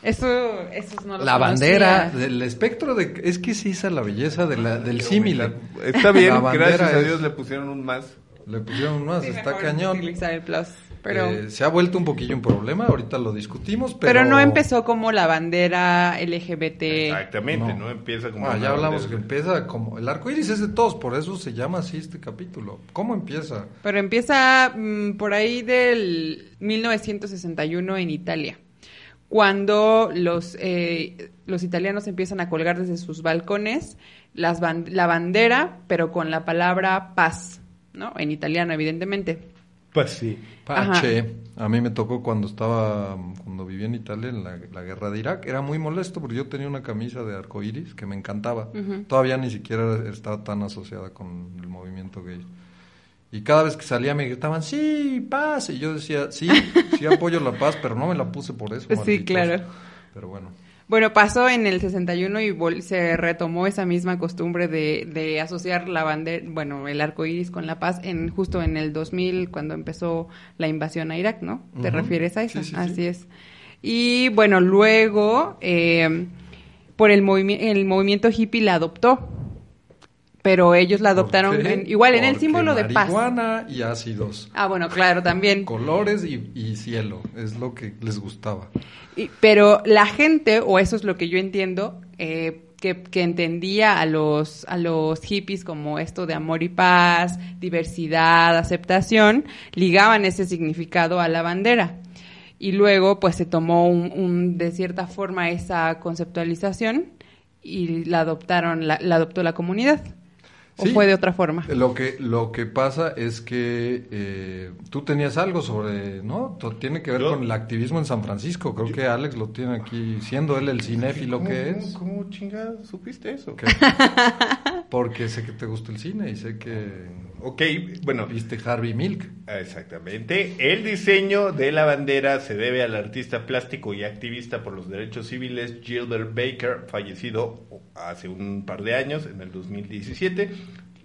Eso, esos no los La bandera del espectro de es que sí esa la belleza de la, del símil. Está bien, La bandera gracias a es- Dios le pusieron un más. Le pusieron más, Sí, está cañón. el plus. Pero, Eh, se ha vuelto un poquillo un problema, ahorita lo discutimos, pero pero, no empezó como la bandera LGBT. Exactamente, no. no, empieza como... Ah, ya hablamos que empieza como el arco iris es de todos, por eso se llama así este capítulo. ¿Cómo empieza? Pero empieza mm, por ahí del 1961 en Italia, cuando los, eh, los italianos empiezan a colgar desde sus balcones las ban- la bandera, pero con la palabra paz, ¿no? En italiano, evidentemente. Pues sí. Pache. A mí me tocó cuando estaba, cuando vivía en Italia en la, la guerra de Irak. Era muy molesto porque yo tenía una camisa de arco iris que me encantaba. Todavía ni siquiera estaba tan asociada con el movimiento gay. Y cada vez que salía me gritaban, sí, paz. Y yo decía, sí, sí apoyo la paz, pero no me la puse por eso. Sí, malditos". claro. Pero bueno. Bueno, pasó en el 61 y vol- se retomó esa misma costumbre de, de asociar la bandera, bueno, el arco iris con la paz en justo en el 2000 cuando empezó la invasión a Irak, ¿no? ¿Te refieres a eso? Sí, sí, Así sí. es. Y bueno, luego eh, por el, movimi- el movimiento hippie la adoptó, pero ellos la adoptaron ¿Por qué? en- igual en el símbolo de paz. Marihuana y ácidos. Ah, bueno, claro, también. Colores y, y cielo. Es lo que les gustaba. Y- pero la gente, o eso es lo que yo entiendo, eh, que, que entendía a los, a los hippies como esto de amor y paz, diversidad, aceptación, ligaban ese significado a la bandera. Y luego, pues se tomó un, un- de cierta forma esa conceptualización y la adoptaron, la, la adoptó la comunidad. ¿O Sí. fue de otra forma? Lo que, lo que pasa es que eh, tú tenías algo sobre, ¿no? To- Tiene que ver Yo- con el activismo en San Francisco. Creo que Alex lo tiene aquí, siendo él el cinéfilo ¿Cómo- que cómo- es. ¿Cómo chingada supiste eso? Que- porque sé que te gusta el cine y sé que Ok, bueno, viste Harvey Milk. Exactamente. El diseño de la bandera se debe al artista plástico y activista por los derechos civiles Gilbert Baker, fallecido hace un par de años, en el 2017,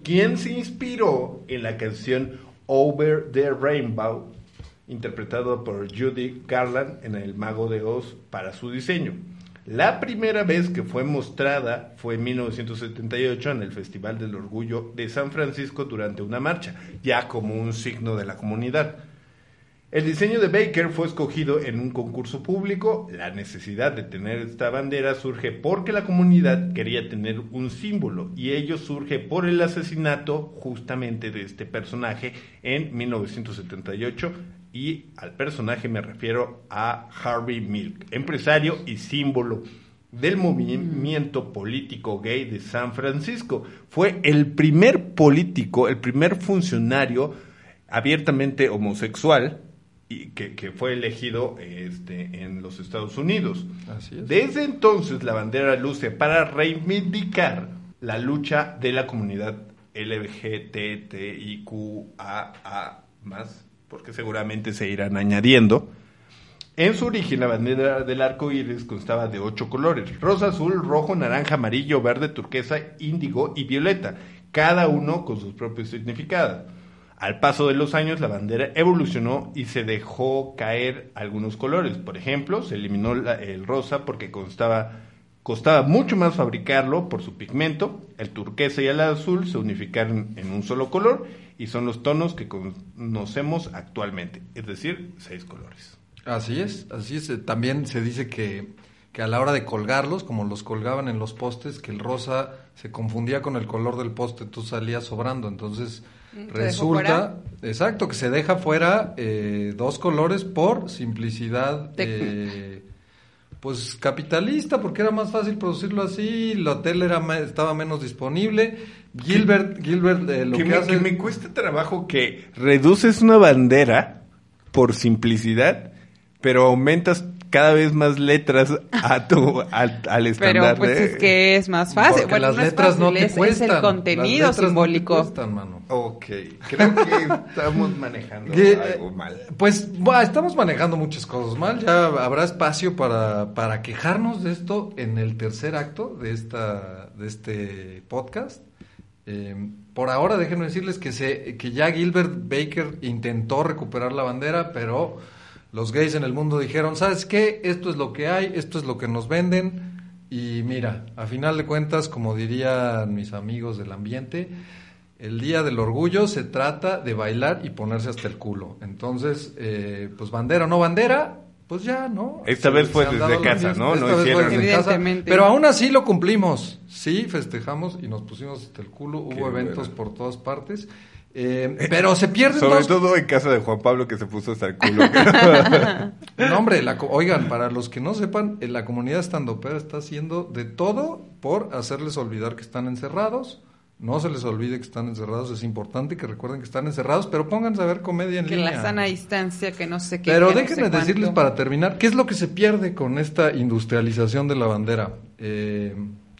quien se inspiró en la canción Over the Rainbow, interpretado por Judy Garland en El Mago de Oz para su diseño. La primera vez que fue mostrada fue en 1978 en el Festival del Orgullo de San Francisco durante una marcha, ya como un signo de la comunidad. El diseño de Baker fue escogido en un concurso público. La necesidad de tener esta bandera surge porque la comunidad quería tener un símbolo y ello surge por el asesinato justamente de este personaje en 1978 y al personaje me refiero a Harvey Milk, empresario y símbolo del movimiento político gay de San Francisco. Fue el primer político, el primer funcionario abiertamente homosexual y que, que fue elegido este, en los Estados Unidos. Así es. Desde entonces la bandera luce para reivindicar la lucha de la comunidad LGTTIQAA más, porque seguramente se irán añadiendo. En su origen, la bandera del arco iris constaba de ocho colores: rosa, azul, rojo, naranja, amarillo, verde, turquesa, índigo y violeta, cada uno con sus propios significados. Al paso de los años, la bandera evolucionó y se dejó caer algunos colores. Por ejemplo, se eliminó el rosa porque constaba, costaba mucho más fabricarlo por su pigmento. El turquesa y el azul se unificaron en un solo color y son los tonos que conocemos actualmente, es decir, seis colores. Así es, así es. Eh, También se dice que, que a la hora de colgarlos, como los colgaban en los postes, que el rosa se confundía con el color del poste, tú salías sobrando. Entonces Mm, ¿se dejó resulta, exacto, que se deja fuera eh, dos colores por simplicidad, eh, pues capitalista porque era más fácil producirlo así, la tele era estaba menos disponible. Gilbert, Gilbert eh, lo que, que, me, hace que me cuesta trabajo que reduces una bandera por simplicidad, pero aumentas cada vez más letras a tu, al, al Pero estándar. pues de- es que es más fácil. porque Bueno, las no es letras no te es- cuestan. Es el contenido Las letras no te simbólico. cuestan, mano. Ok, creo que estamos manejando Que, algo mal. Pues buah, estamos manejando muchas cosas mal. Ya habrá espacio para, para quejarnos de esto en el tercer acto de esta de este podcast. Eh, por ahora déjenme decirles que se que ya Gilbert Baker intentó recuperar la bandera, pero los gays en el mundo dijeron, ¿sabes qué? Esto es lo que hay, esto es lo que nos venden. Y mira, a final de cuentas, como dirían mis amigos del ambiente, el Día del Orgullo se trata de bailar y ponerse hasta el culo. Entonces, eh, pues bandera o no bandera, pues ya, ¿no? Esta Se- vez fue desde casa, ¿no? esta No vez fue hicieron- desde casa, pero aún así lo cumplimos. Sí, festejamos y nos pusimos hasta el culo. Qué Hubo eventos por todas partes. Eh, pero se pierden Sobre dos... todo en casa de Juan Pablo que se puso hasta el culo. No, hombre, la co- oigan, para los que no sepan, eh, la comunidad estandopera está haciendo de todo por hacerles olvidar que están encerrados. No se les olvide que están encerrados, es importante que recuerden que están encerrados, pero pónganse a ver comedia en Que línea. la sana distancia, que no sé qué. Pero que no déjenme cuánto. decirles para terminar, ¿qué es lo que se pierde con esta industrialización de la bandera? Eh,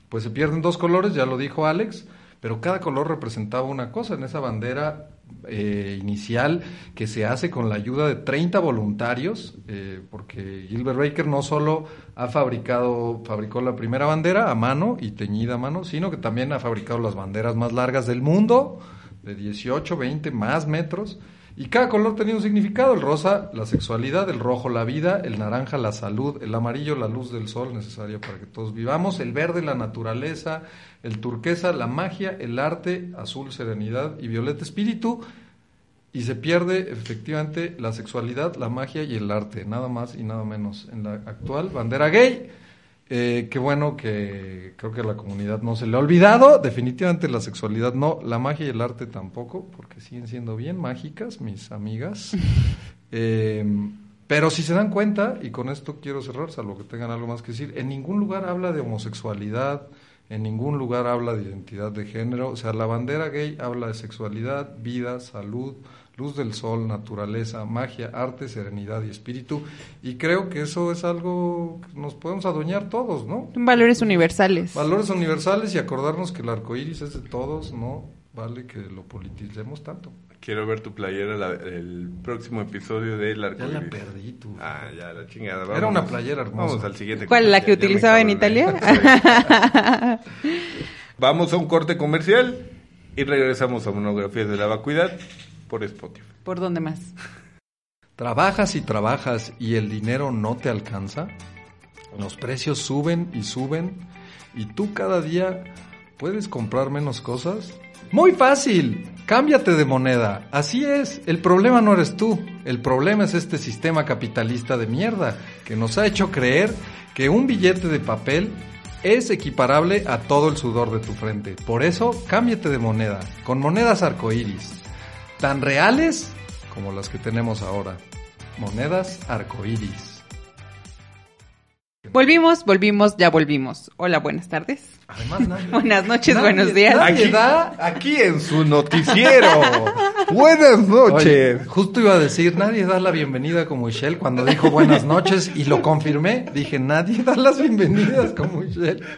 pues se pierden dos colores, ya lo dijo Alex, pero cada color representaba una cosa en esa bandera eh, inicial que se hace con la ayuda de 30 voluntarios, eh, porque Gilbert Baker no solo ha fabricado, fabricó la primera bandera a mano y teñida a mano, sino que también ha fabricado las banderas más largas del mundo, de 18, 20 más metros. Y cada color tenía un significado, el rosa la sexualidad, el rojo la vida, el naranja la salud, el amarillo la luz del sol necesaria para que todos vivamos, el verde la naturaleza, el turquesa la magia, el arte, azul serenidad y violeta espíritu. Y se pierde efectivamente la sexualidad, la magia y el arte, nada más y nada menos. En la actual bandera gay, eh, qué bueno que creo que a la comunidad no se le ha olvidado, definitivamente la sexualidad no, la magia y el arte tampoco, porque siguen siendo bien mágicas mis amigas. Eh, pero si se dan cuenta, y con esto quiero cerrar, salvo que tengan algo más que decir, en ningún lugar habla de homosexualidad, en ningún lugar habla de identidad de género, o sea, la bandera gay habla de sexualidad, vida, salud, luz del sol, naturaleza, magia, arte, serenidad y espíritu, y creo que eso es algo que nos podemos adueñar todos, ¿no? Valores universales. Valores universales y acordarnos que el arco iris es de todos, no vale que lo politicemos tanto. Quiero ver tu playera la- el próximo episodio de El Ya la Arcoíris. perdí tú. Ah, ya, la chingada. Era una playera hermosa. Vamos al siguiente. ¿Cuál? ¿La que ya utilizaba en. Italia? Vamos a un corte comercial y regresamos a Monografías de la Vacuidad por Spotify. ¿Por dónde más? ¿Trabajas y trabajas y el dinero no te alcanza? Los precios suben y suben y tú cada día puedes comprar menos cosas. Muy fácil, cámbiate de moneda. Así es, el problema no eres tú, el problema es este sistema capitalista de mierda que nos ha hecho creer que un billete de papel es equiparable a todo el sudor de tu frente. Por eso, cámbiate de moneda, con monedas arcoíris, tan reales como las que tenemos ahora. Monedas arcoíris. Volvimos, volvimos, ya volvimos. Hola, buenas tardes. Además, nadie- Buenas noches, nadie- buenos días. nadie Aquí, da- aquí en su noticiero. Buenas noches. Oye, justo iba a decir, nadie da la bienvenida como Michelle cuando dijo buenas noches y lo confirmé. Dije, nadie da las bienvenidas como Michelle.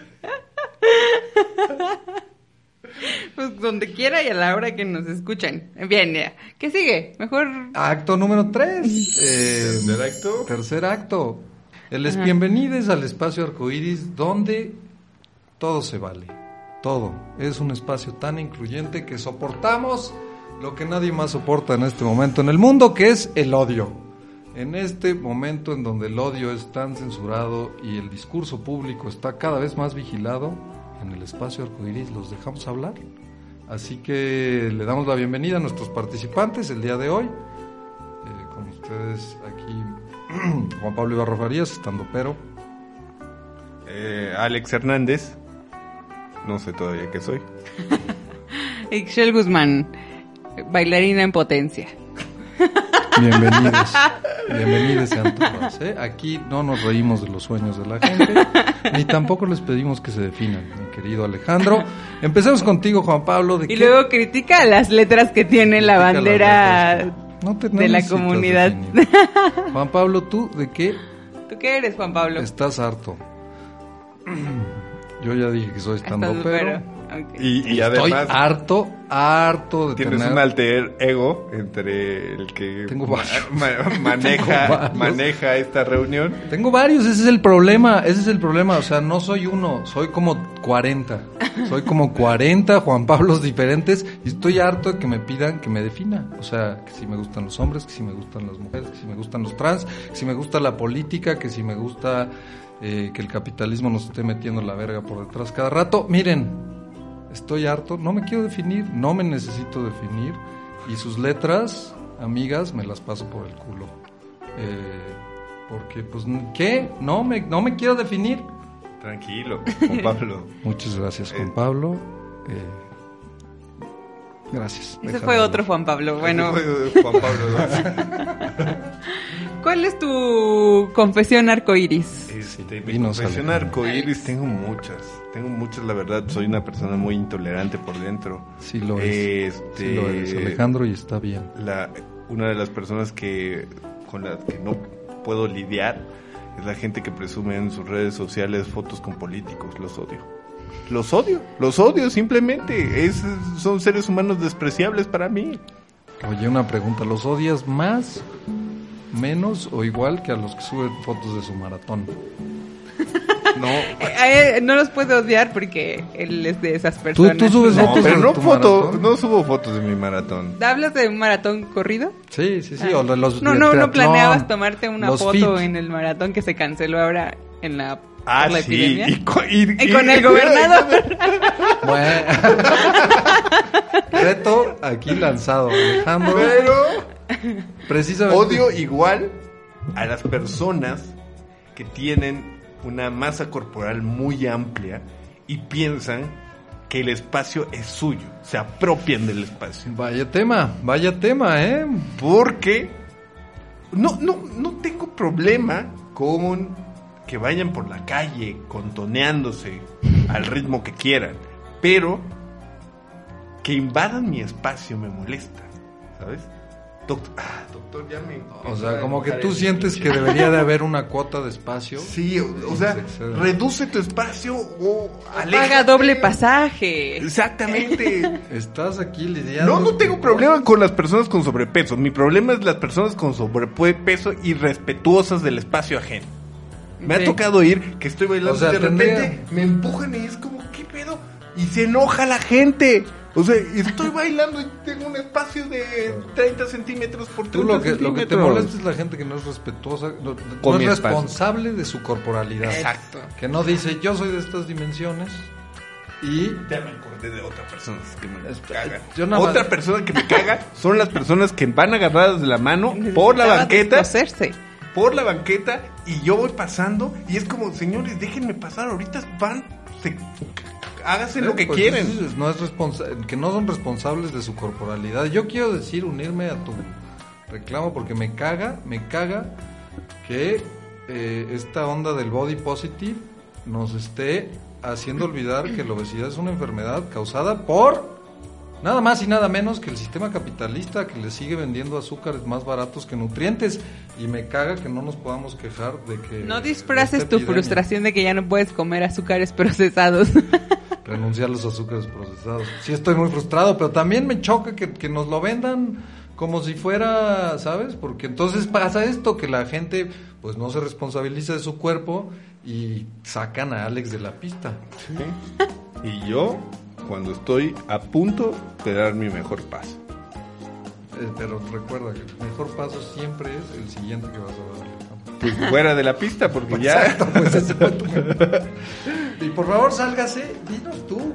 Pues donde quiera y a la hora que nos escuchan. Bien, ya. ¿Qué sigue? Mejor. Acto número 3. Tercer acto. Tercer acto. El es bienvenides al espacio arcoíris donde todo se vale. Todo. Es un espacio tan incluyente que soportamos lo que nadie más soporta en este momento en el mundo, que es el odio. En este momento en donde el odio es tan censurado y el discurso público está cada vez más vigilado, en el espacio arcoíris los dejamos hablar. Así que le damos la bienvenida a nuestros participantes el día de hoy. Eh, con ustedes aquí Juan Pablo Ibarra Farías, estando pero. Eh, Alex Hernández. No sé todavía qué soy. Ixchel Guzmán, bailarina en potencia. Bienvenidos. Bienvenidos sean todos. ¿eh? Aquí no nos reímos de los sueños de la gente, ni tampoco les pedimos que se definan, mi querido Alejandro. Empecemos contigo, Juan Pablo. ¿de Y qué- luego critica las letras que tiene la Critica bandera letras. No te- no de la comunidad. definir. Juan Pablo, ¿tú de qué ¿Tú qué eres, Juan Pablo? estás harto? Yo ya dije que soy estando pero. pero. ok. Y, y Estoy además harto, harto de tienes tener... un alter ego entre el que Tengo ma- varios. ma- maneja, Tengo varios. maneja esta reunión. Tengo varios, ese es el problema, ese es el problema, o sea, no soy uno, soy como 40, soy como 40 Juan Pablos diferentes y estoy harto de que me pidan que me defina, o sea, que si me gustan los hombres, que si me gustan las mujeres, que si me gustan los trans, que si me gusta la política, que si me gusta eh, que el capitalismo nos esté metiendo la verga por detrás cada rato. Miren, estoy harto, no me quiero definir, no me necesito definir y sus letras, amigas, me las paso por el culo. Eh, porque, pues, ¿qué? No me, no me quiero definir. Tranquilo, Juan Pablo. Muchas gracias, Juan Eh. Pablo. Eh, gracias. Ese fue otro Juan Pablo. Bueno, Fue Juan Pablo. ¿Cuál es tu confesión arcoíris? Este, mi dinos, confesión arcoíris tengo muchas. Tengo muchas, la verdad. Soy una persona muy intolerante por dentro. Sí lo es. Este, Sí lo es, Alejandro, y está bien. la, una de las personas que con las que no puedo lidiar es la gente que presume en sus redes sociales fotos con políticos. Los odio. Los odio. Los odio simplemente. Es, son seres humanos despreciables para mí. Oye, una pregunta. ¿Los odias más, menos o igual que a los que suben fotos de su maratón? No, Eh, eh, no los puede odiar porque él es de esas personas. tú subes no fotos pero de no tu foto, maratón? no subo fotos de mi maratón. ¿Hablas de un maratón corrido? Sí, sí, sí. O los No, no, no planeabas tomarte una los foto fit. en el maratón que se canceló ahora en la, Ah, la sí. Y con el gobernador. Bueno. Reto aquí lanzado, Alejandro. Pero Precisamente. odio igual a las personas que tienen una masa corporal muy amplia y piensan que el espacio es suyo, se apropian del espacio. Vaya tema, vaya tema, ¿eh? Porque no, no, no tengo problema con que vayan por la calle contoneándose al ritmo que quieran, pero que invadan mi espacio me molesta, ¿sabes? Doctor, ah, doctor, ya me... O sea, como que tú sientes que debería de haber una cuota de espacio. Sí, o, o sea, Se reduce tu espacio o Paga aléjate. doble pasaje. Exactamente. Estás aquí lidiando. No, no tengo problema con las personas con sobrepeso. Mi problema es las personas con sobrepeso y respetuosas del espacio ajeno. Me ha tocado ir que estoy bailando O sea, y de tendría- repente me empujan y es como, ¿qué pedo? Y se enoja la gente. O sea, estoy bailando y tengo un espacio de 30 centímetros por 30 Tú lo que, lo que te centímetros. molesta es la gente que no es respetuosa, no, no es responsable de su corporalidad. Exacto. Que no dice, yo soy de estas dimensiones y Ya me acordé de otra persona que me Espera, caga. yo nada Otra más- persona que me caga son las personas que van agarradas de la mano por la banqueta. descoserse. por la banqueta y yo voy pasando y es como, señores, déjenme pasar, ahorita van, se, háganse lo Eh, que pues, quieren. no es que no son responsables de su corporalidad. Yo quiero decir, unirme a tu reclamo porque me caga, me caga que eh, esta onda del body positive nos esté haciendo olvidar que la obesidad es una enfermedad causada por nada más y nada menos que el sistema capitalista que le sigue vendiendo azúcares más baratos que nutrientes y me caga que no nos podamos quejar de que No disfraces tu frustración de que ya no puedes comer azúcares procesados. renunciar a los azúcares procesados. Sí estoy muy frustrado, pero también me choca que, que nos lo vendan como si fuera, ¿sabes? Porque entonces pasa esto, que la gente pues no se responsabiliza de su cuerpo y sacan a Alex de la pista. Y yo, cuando estoy a punto de dar mi mejor paso. Eh, pero recuerda que el mejor paso siempre es el siguiente que vas a dar. Pues fuera de la pista, porque ya... Exacto, pues ese fue tu mejor. Y por favor, sálgase, dinos tú.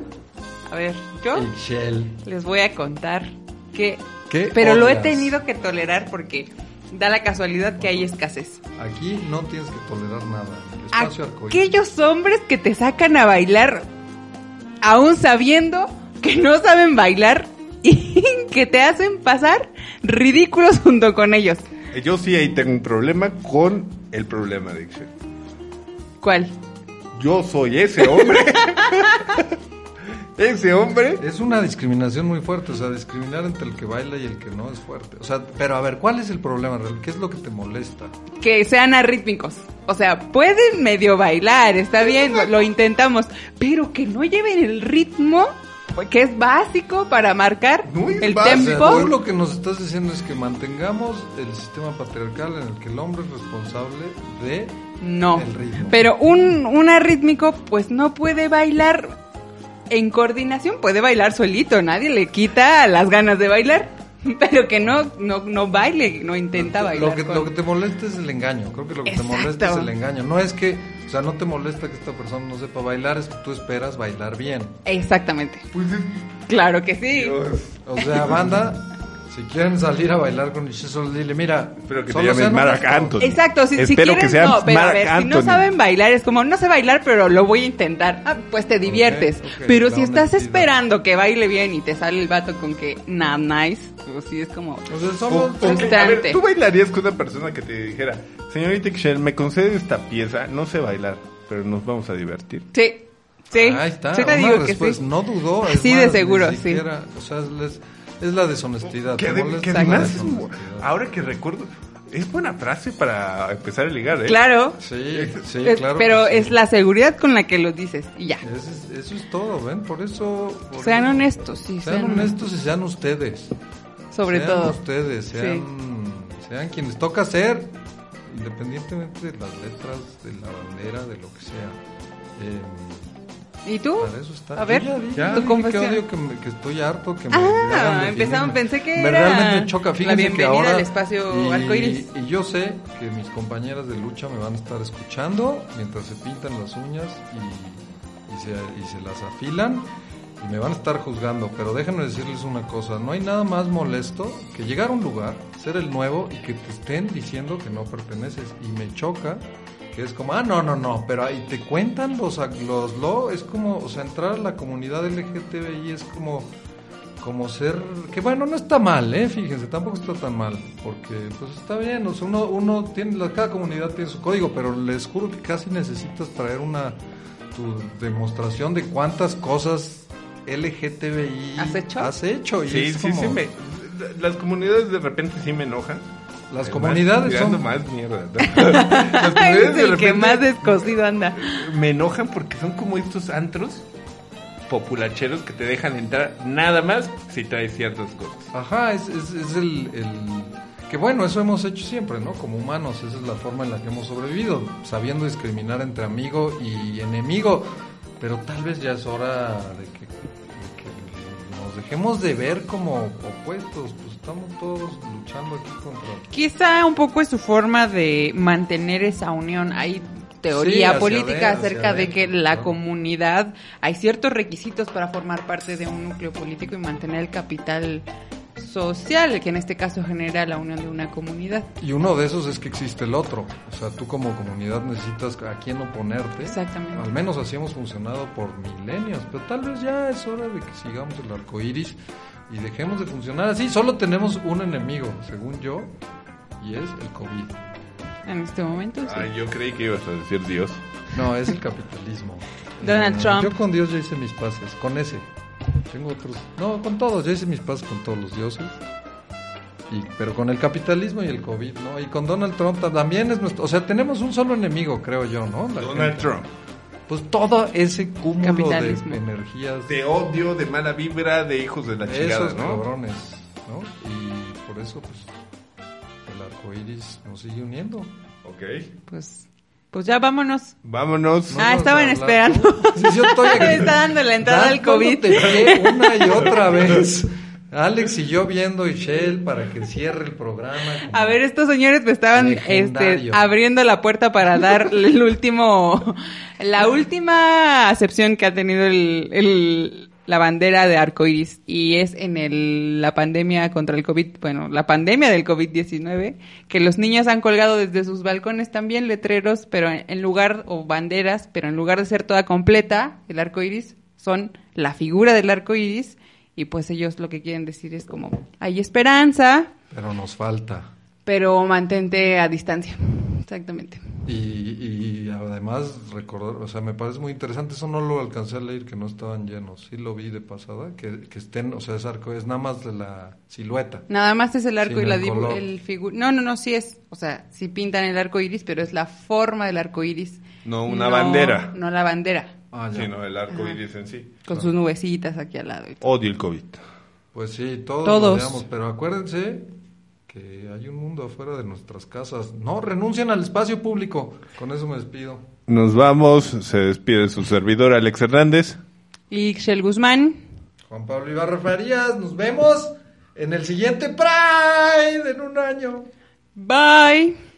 A ver, yo Michelle. les voy a contar que... ¿Qué Pero lo he tenido que tolerar porque da la casualidad que hay escasez. Aquí no tienes que tolerar nada. El espacio arcoíris. Aquellos hombres que te sacan a bailar aún sabiendo que no saben bailar y que te hacen pasar ridículos junto con ellos. Yo sí ahí tengo un problema con el problema de Ixchel. ¿Cuál? Yo soy ese hombre. ese hombre. Es una discriminación muy fuerte, o sea, discriminar entre el que baila y el que no es fuerte. O sea, pero a ver, ¿cuál es el problema real? ¿Qué es lo que te molesta? Que sean arrítmicos. O sea, pueden medio bailar, está bien, lo intentamos, pero que no lleven el ritmo que es básico para marcar No es el básico. O sea, tempo. tú lo que nos estás diciendo es que mantengamos el sistema patriarcal en el que el hombre es responsable de No, el ritmo. pero un, un arrítmico pues no puede bailar en coordinación, puede bailar solito, nadie le quita las ganas de bailar, pero que no no, no baile, no intenta bailar. Lo que, con- lo que te molesta es el engaño. Creo que lo que Exacto. te molesta es el engaño. No es que, o sea, no te molesta que esta persona no sepa bailar, es que tú esperas bailar bien. Exactamente. Pues es- Claro que sí. Dios. O sea, banda, si quieren salir a bailar con Michelle solo dile, mira, Espero que te llames Marc. Anthony. Exacto, si, si Espero quieren, que seas no, pero a Marc ver, si no saben bailar, es como, no sé bailar, pero lo voy a intentar. Ah, pues te diviertes. pero la si estás esperando que baile bien y te sale el vato con que, nah, nice, pues sí es como... O sea, somos, o- somos- a ver. ¿Tú bailarías con una persona que te dijera, señorita Ixchel, me concede esta pieza, no sé bailar, pero nos vamos a divertir? Sí, sí. Ahí está, Sí te una digo que sí. no dudó. es Sí, de seguro, sí. O sea, es, es la deshonestidad. Que, de- además, es- deshonestidad. ahora que recuerdo, es buena frase para empezar a ligar, ¿eh? Claro. Sí, sí, Es- claro. pero sí. es la seguridad con la que lo dices y ya. Eso es, eso es todo, ¿ven? Por eso... por Sean eso- honestos, sí. Sean honestos y sean ustedes. Sobre sean todo. ustedes, sean, sean quienes toca ser, independientemente de las letras, de la bandera, de lo que sea. Eh, ¿Y tú? para eso está. A ver, ya tu ya dije confesión. que odio, que, me- que estoy harto, que me Ah, empezamos, pensé que me era realmente me choca. la Fíjense que bienvenida ahora, al espacio y. Y yo sé que mis compañeras de lucha me van a estar escuchando mientras se pintan las uñas y, y se, y se las afilan y me van a estar juzgando. Pero déjenme decirles una cosa, no hay nada más molesto que llegar a un lugar, ser el nuevo y que te estén diciendo que no perteneces. Y me choca que es como, ah, no, no, no, pero ahí te cuentan los, los lo, es como, o sea, entrar a la comunidad LGTBI es como, como ser, que bueno, no está mal, eh, fíjense, tampoco está tan mal, porque pues está bien, o sea, uno, uno tiene, la- cada comunidad tiene su código, pero les juro que casi necesitas traer una, tu demostración de cuántas cosas LGTBI ¿Has hecho? has hecho, y Sí, es sí, como- sí. Me, las comunidades de repente sí me enojan. Las Además, comunidades son... más mierda. Las comunidades Es de el que más descosido anda. me enojan porque son como estos antros populacheros que te dejan entrar nada más si traes ciertas cosas. Ajá, es, es, es el, el- Que bueno, eso hemos hecho siempre, ¿no? Como humanos, esa es la forma en la que hemos sobrevivido, sabiendo discriminar entre amigo y enemigo. Pero tal vez ya es hora de que, de que nos dejemos de ver como opuestos, pues estamos todos luchando aquí contra... Quizá un poco es su forma de mantener esa unión. Hay teoría política acerca de que la comunidad, hay ciertos requisitos para formar parte de un núcleo político y mantener el capital social, que en este caso genera la unión de una comunidad. Y uno de esos es que existe el otro. O sea, tú como comunidad necesitas a quién oponerte. Exactamente. Al menos así hemos funcionado por milenios. Pero tal vez ya es hora de que sigamos el arco iris y dejemos de funcionar así. Solo tenemos un enemigo, según yo, y es el COVID. En este momento, sí. Ay, yo creí que ibas a decir Dios. No, es el capitalismo. Donald Trump. Yo con Dios ya hice mis pases, con ese. Tengo otros. No, con todos, ya hice mis pases con todos los dioses. Y, pero con el capitalismo y el COVID, ¿no? Y con Donald Trump también es nuestro. O sea, tenemos un solo enemigo, creo yo, ¿no? La Donald gente. Trump. Pues todo ese cúmulo de Capitalismo. energías. De odio, de mala vibra, de hijos de la chingada, esos ¿no? cabrones, ¿no? Y por eso, pues, el arco iris nos sigue uniendo. Ok. Pues, pues ya vámonos. Vámonos. No Ah, estaban esperando. Sí, yo estoy aquí. Está dando la entrada al COVID. Una y otra vez. Alex y yo viendo Shell para que cierre el programa. A ver, estos señores me estaban este, abriendo la puerta para dar el último, la última acepción que ha tenido el, el- la bandera de arcoiris y es en el, la pandemia contra el COVID, bueno, la pandemia del COVID-19, que los niños han colgado desde sus balcones también letreros, pero en, en lugar, o banderas, pero en lugar de ser toda completa, el arcoiris, son la figura del arcoiris y pues ellos lo que quieren decir es como, hay esperanza, Pero nos falta. pero mantente a distancia. Exactamente. Y, y además recordar, o sea, me parece muy interesante, eso no lo alcancé a leer, que no estaban llenos, sí lo vi de pasada, que, que estén, o sea, ese arco es nada más de la silueta. Nada más es el arco y la el dibu- color. el figu- No, no, no, sí es, o sea, sí pintan el arco iris, pero es la forma del arco iris. No una bandera. No la bandera, Ah. Sino el arco iris en sí. con sus nubecitas aquí al lado. y todo. Odio el COVID. Pues sí, todos, Todos. lo odiamos, pero acuérdense que hay un mundo afuera de nuestras casas. No, renuncien al espacio público. Con eso me despido. Nos vamos. Se despide su servidor Alex Hernández. Y Shell Guzmán. Juan Pablo Ibarra Farías, nos vemos en el siguiente Pride en un año. Bye.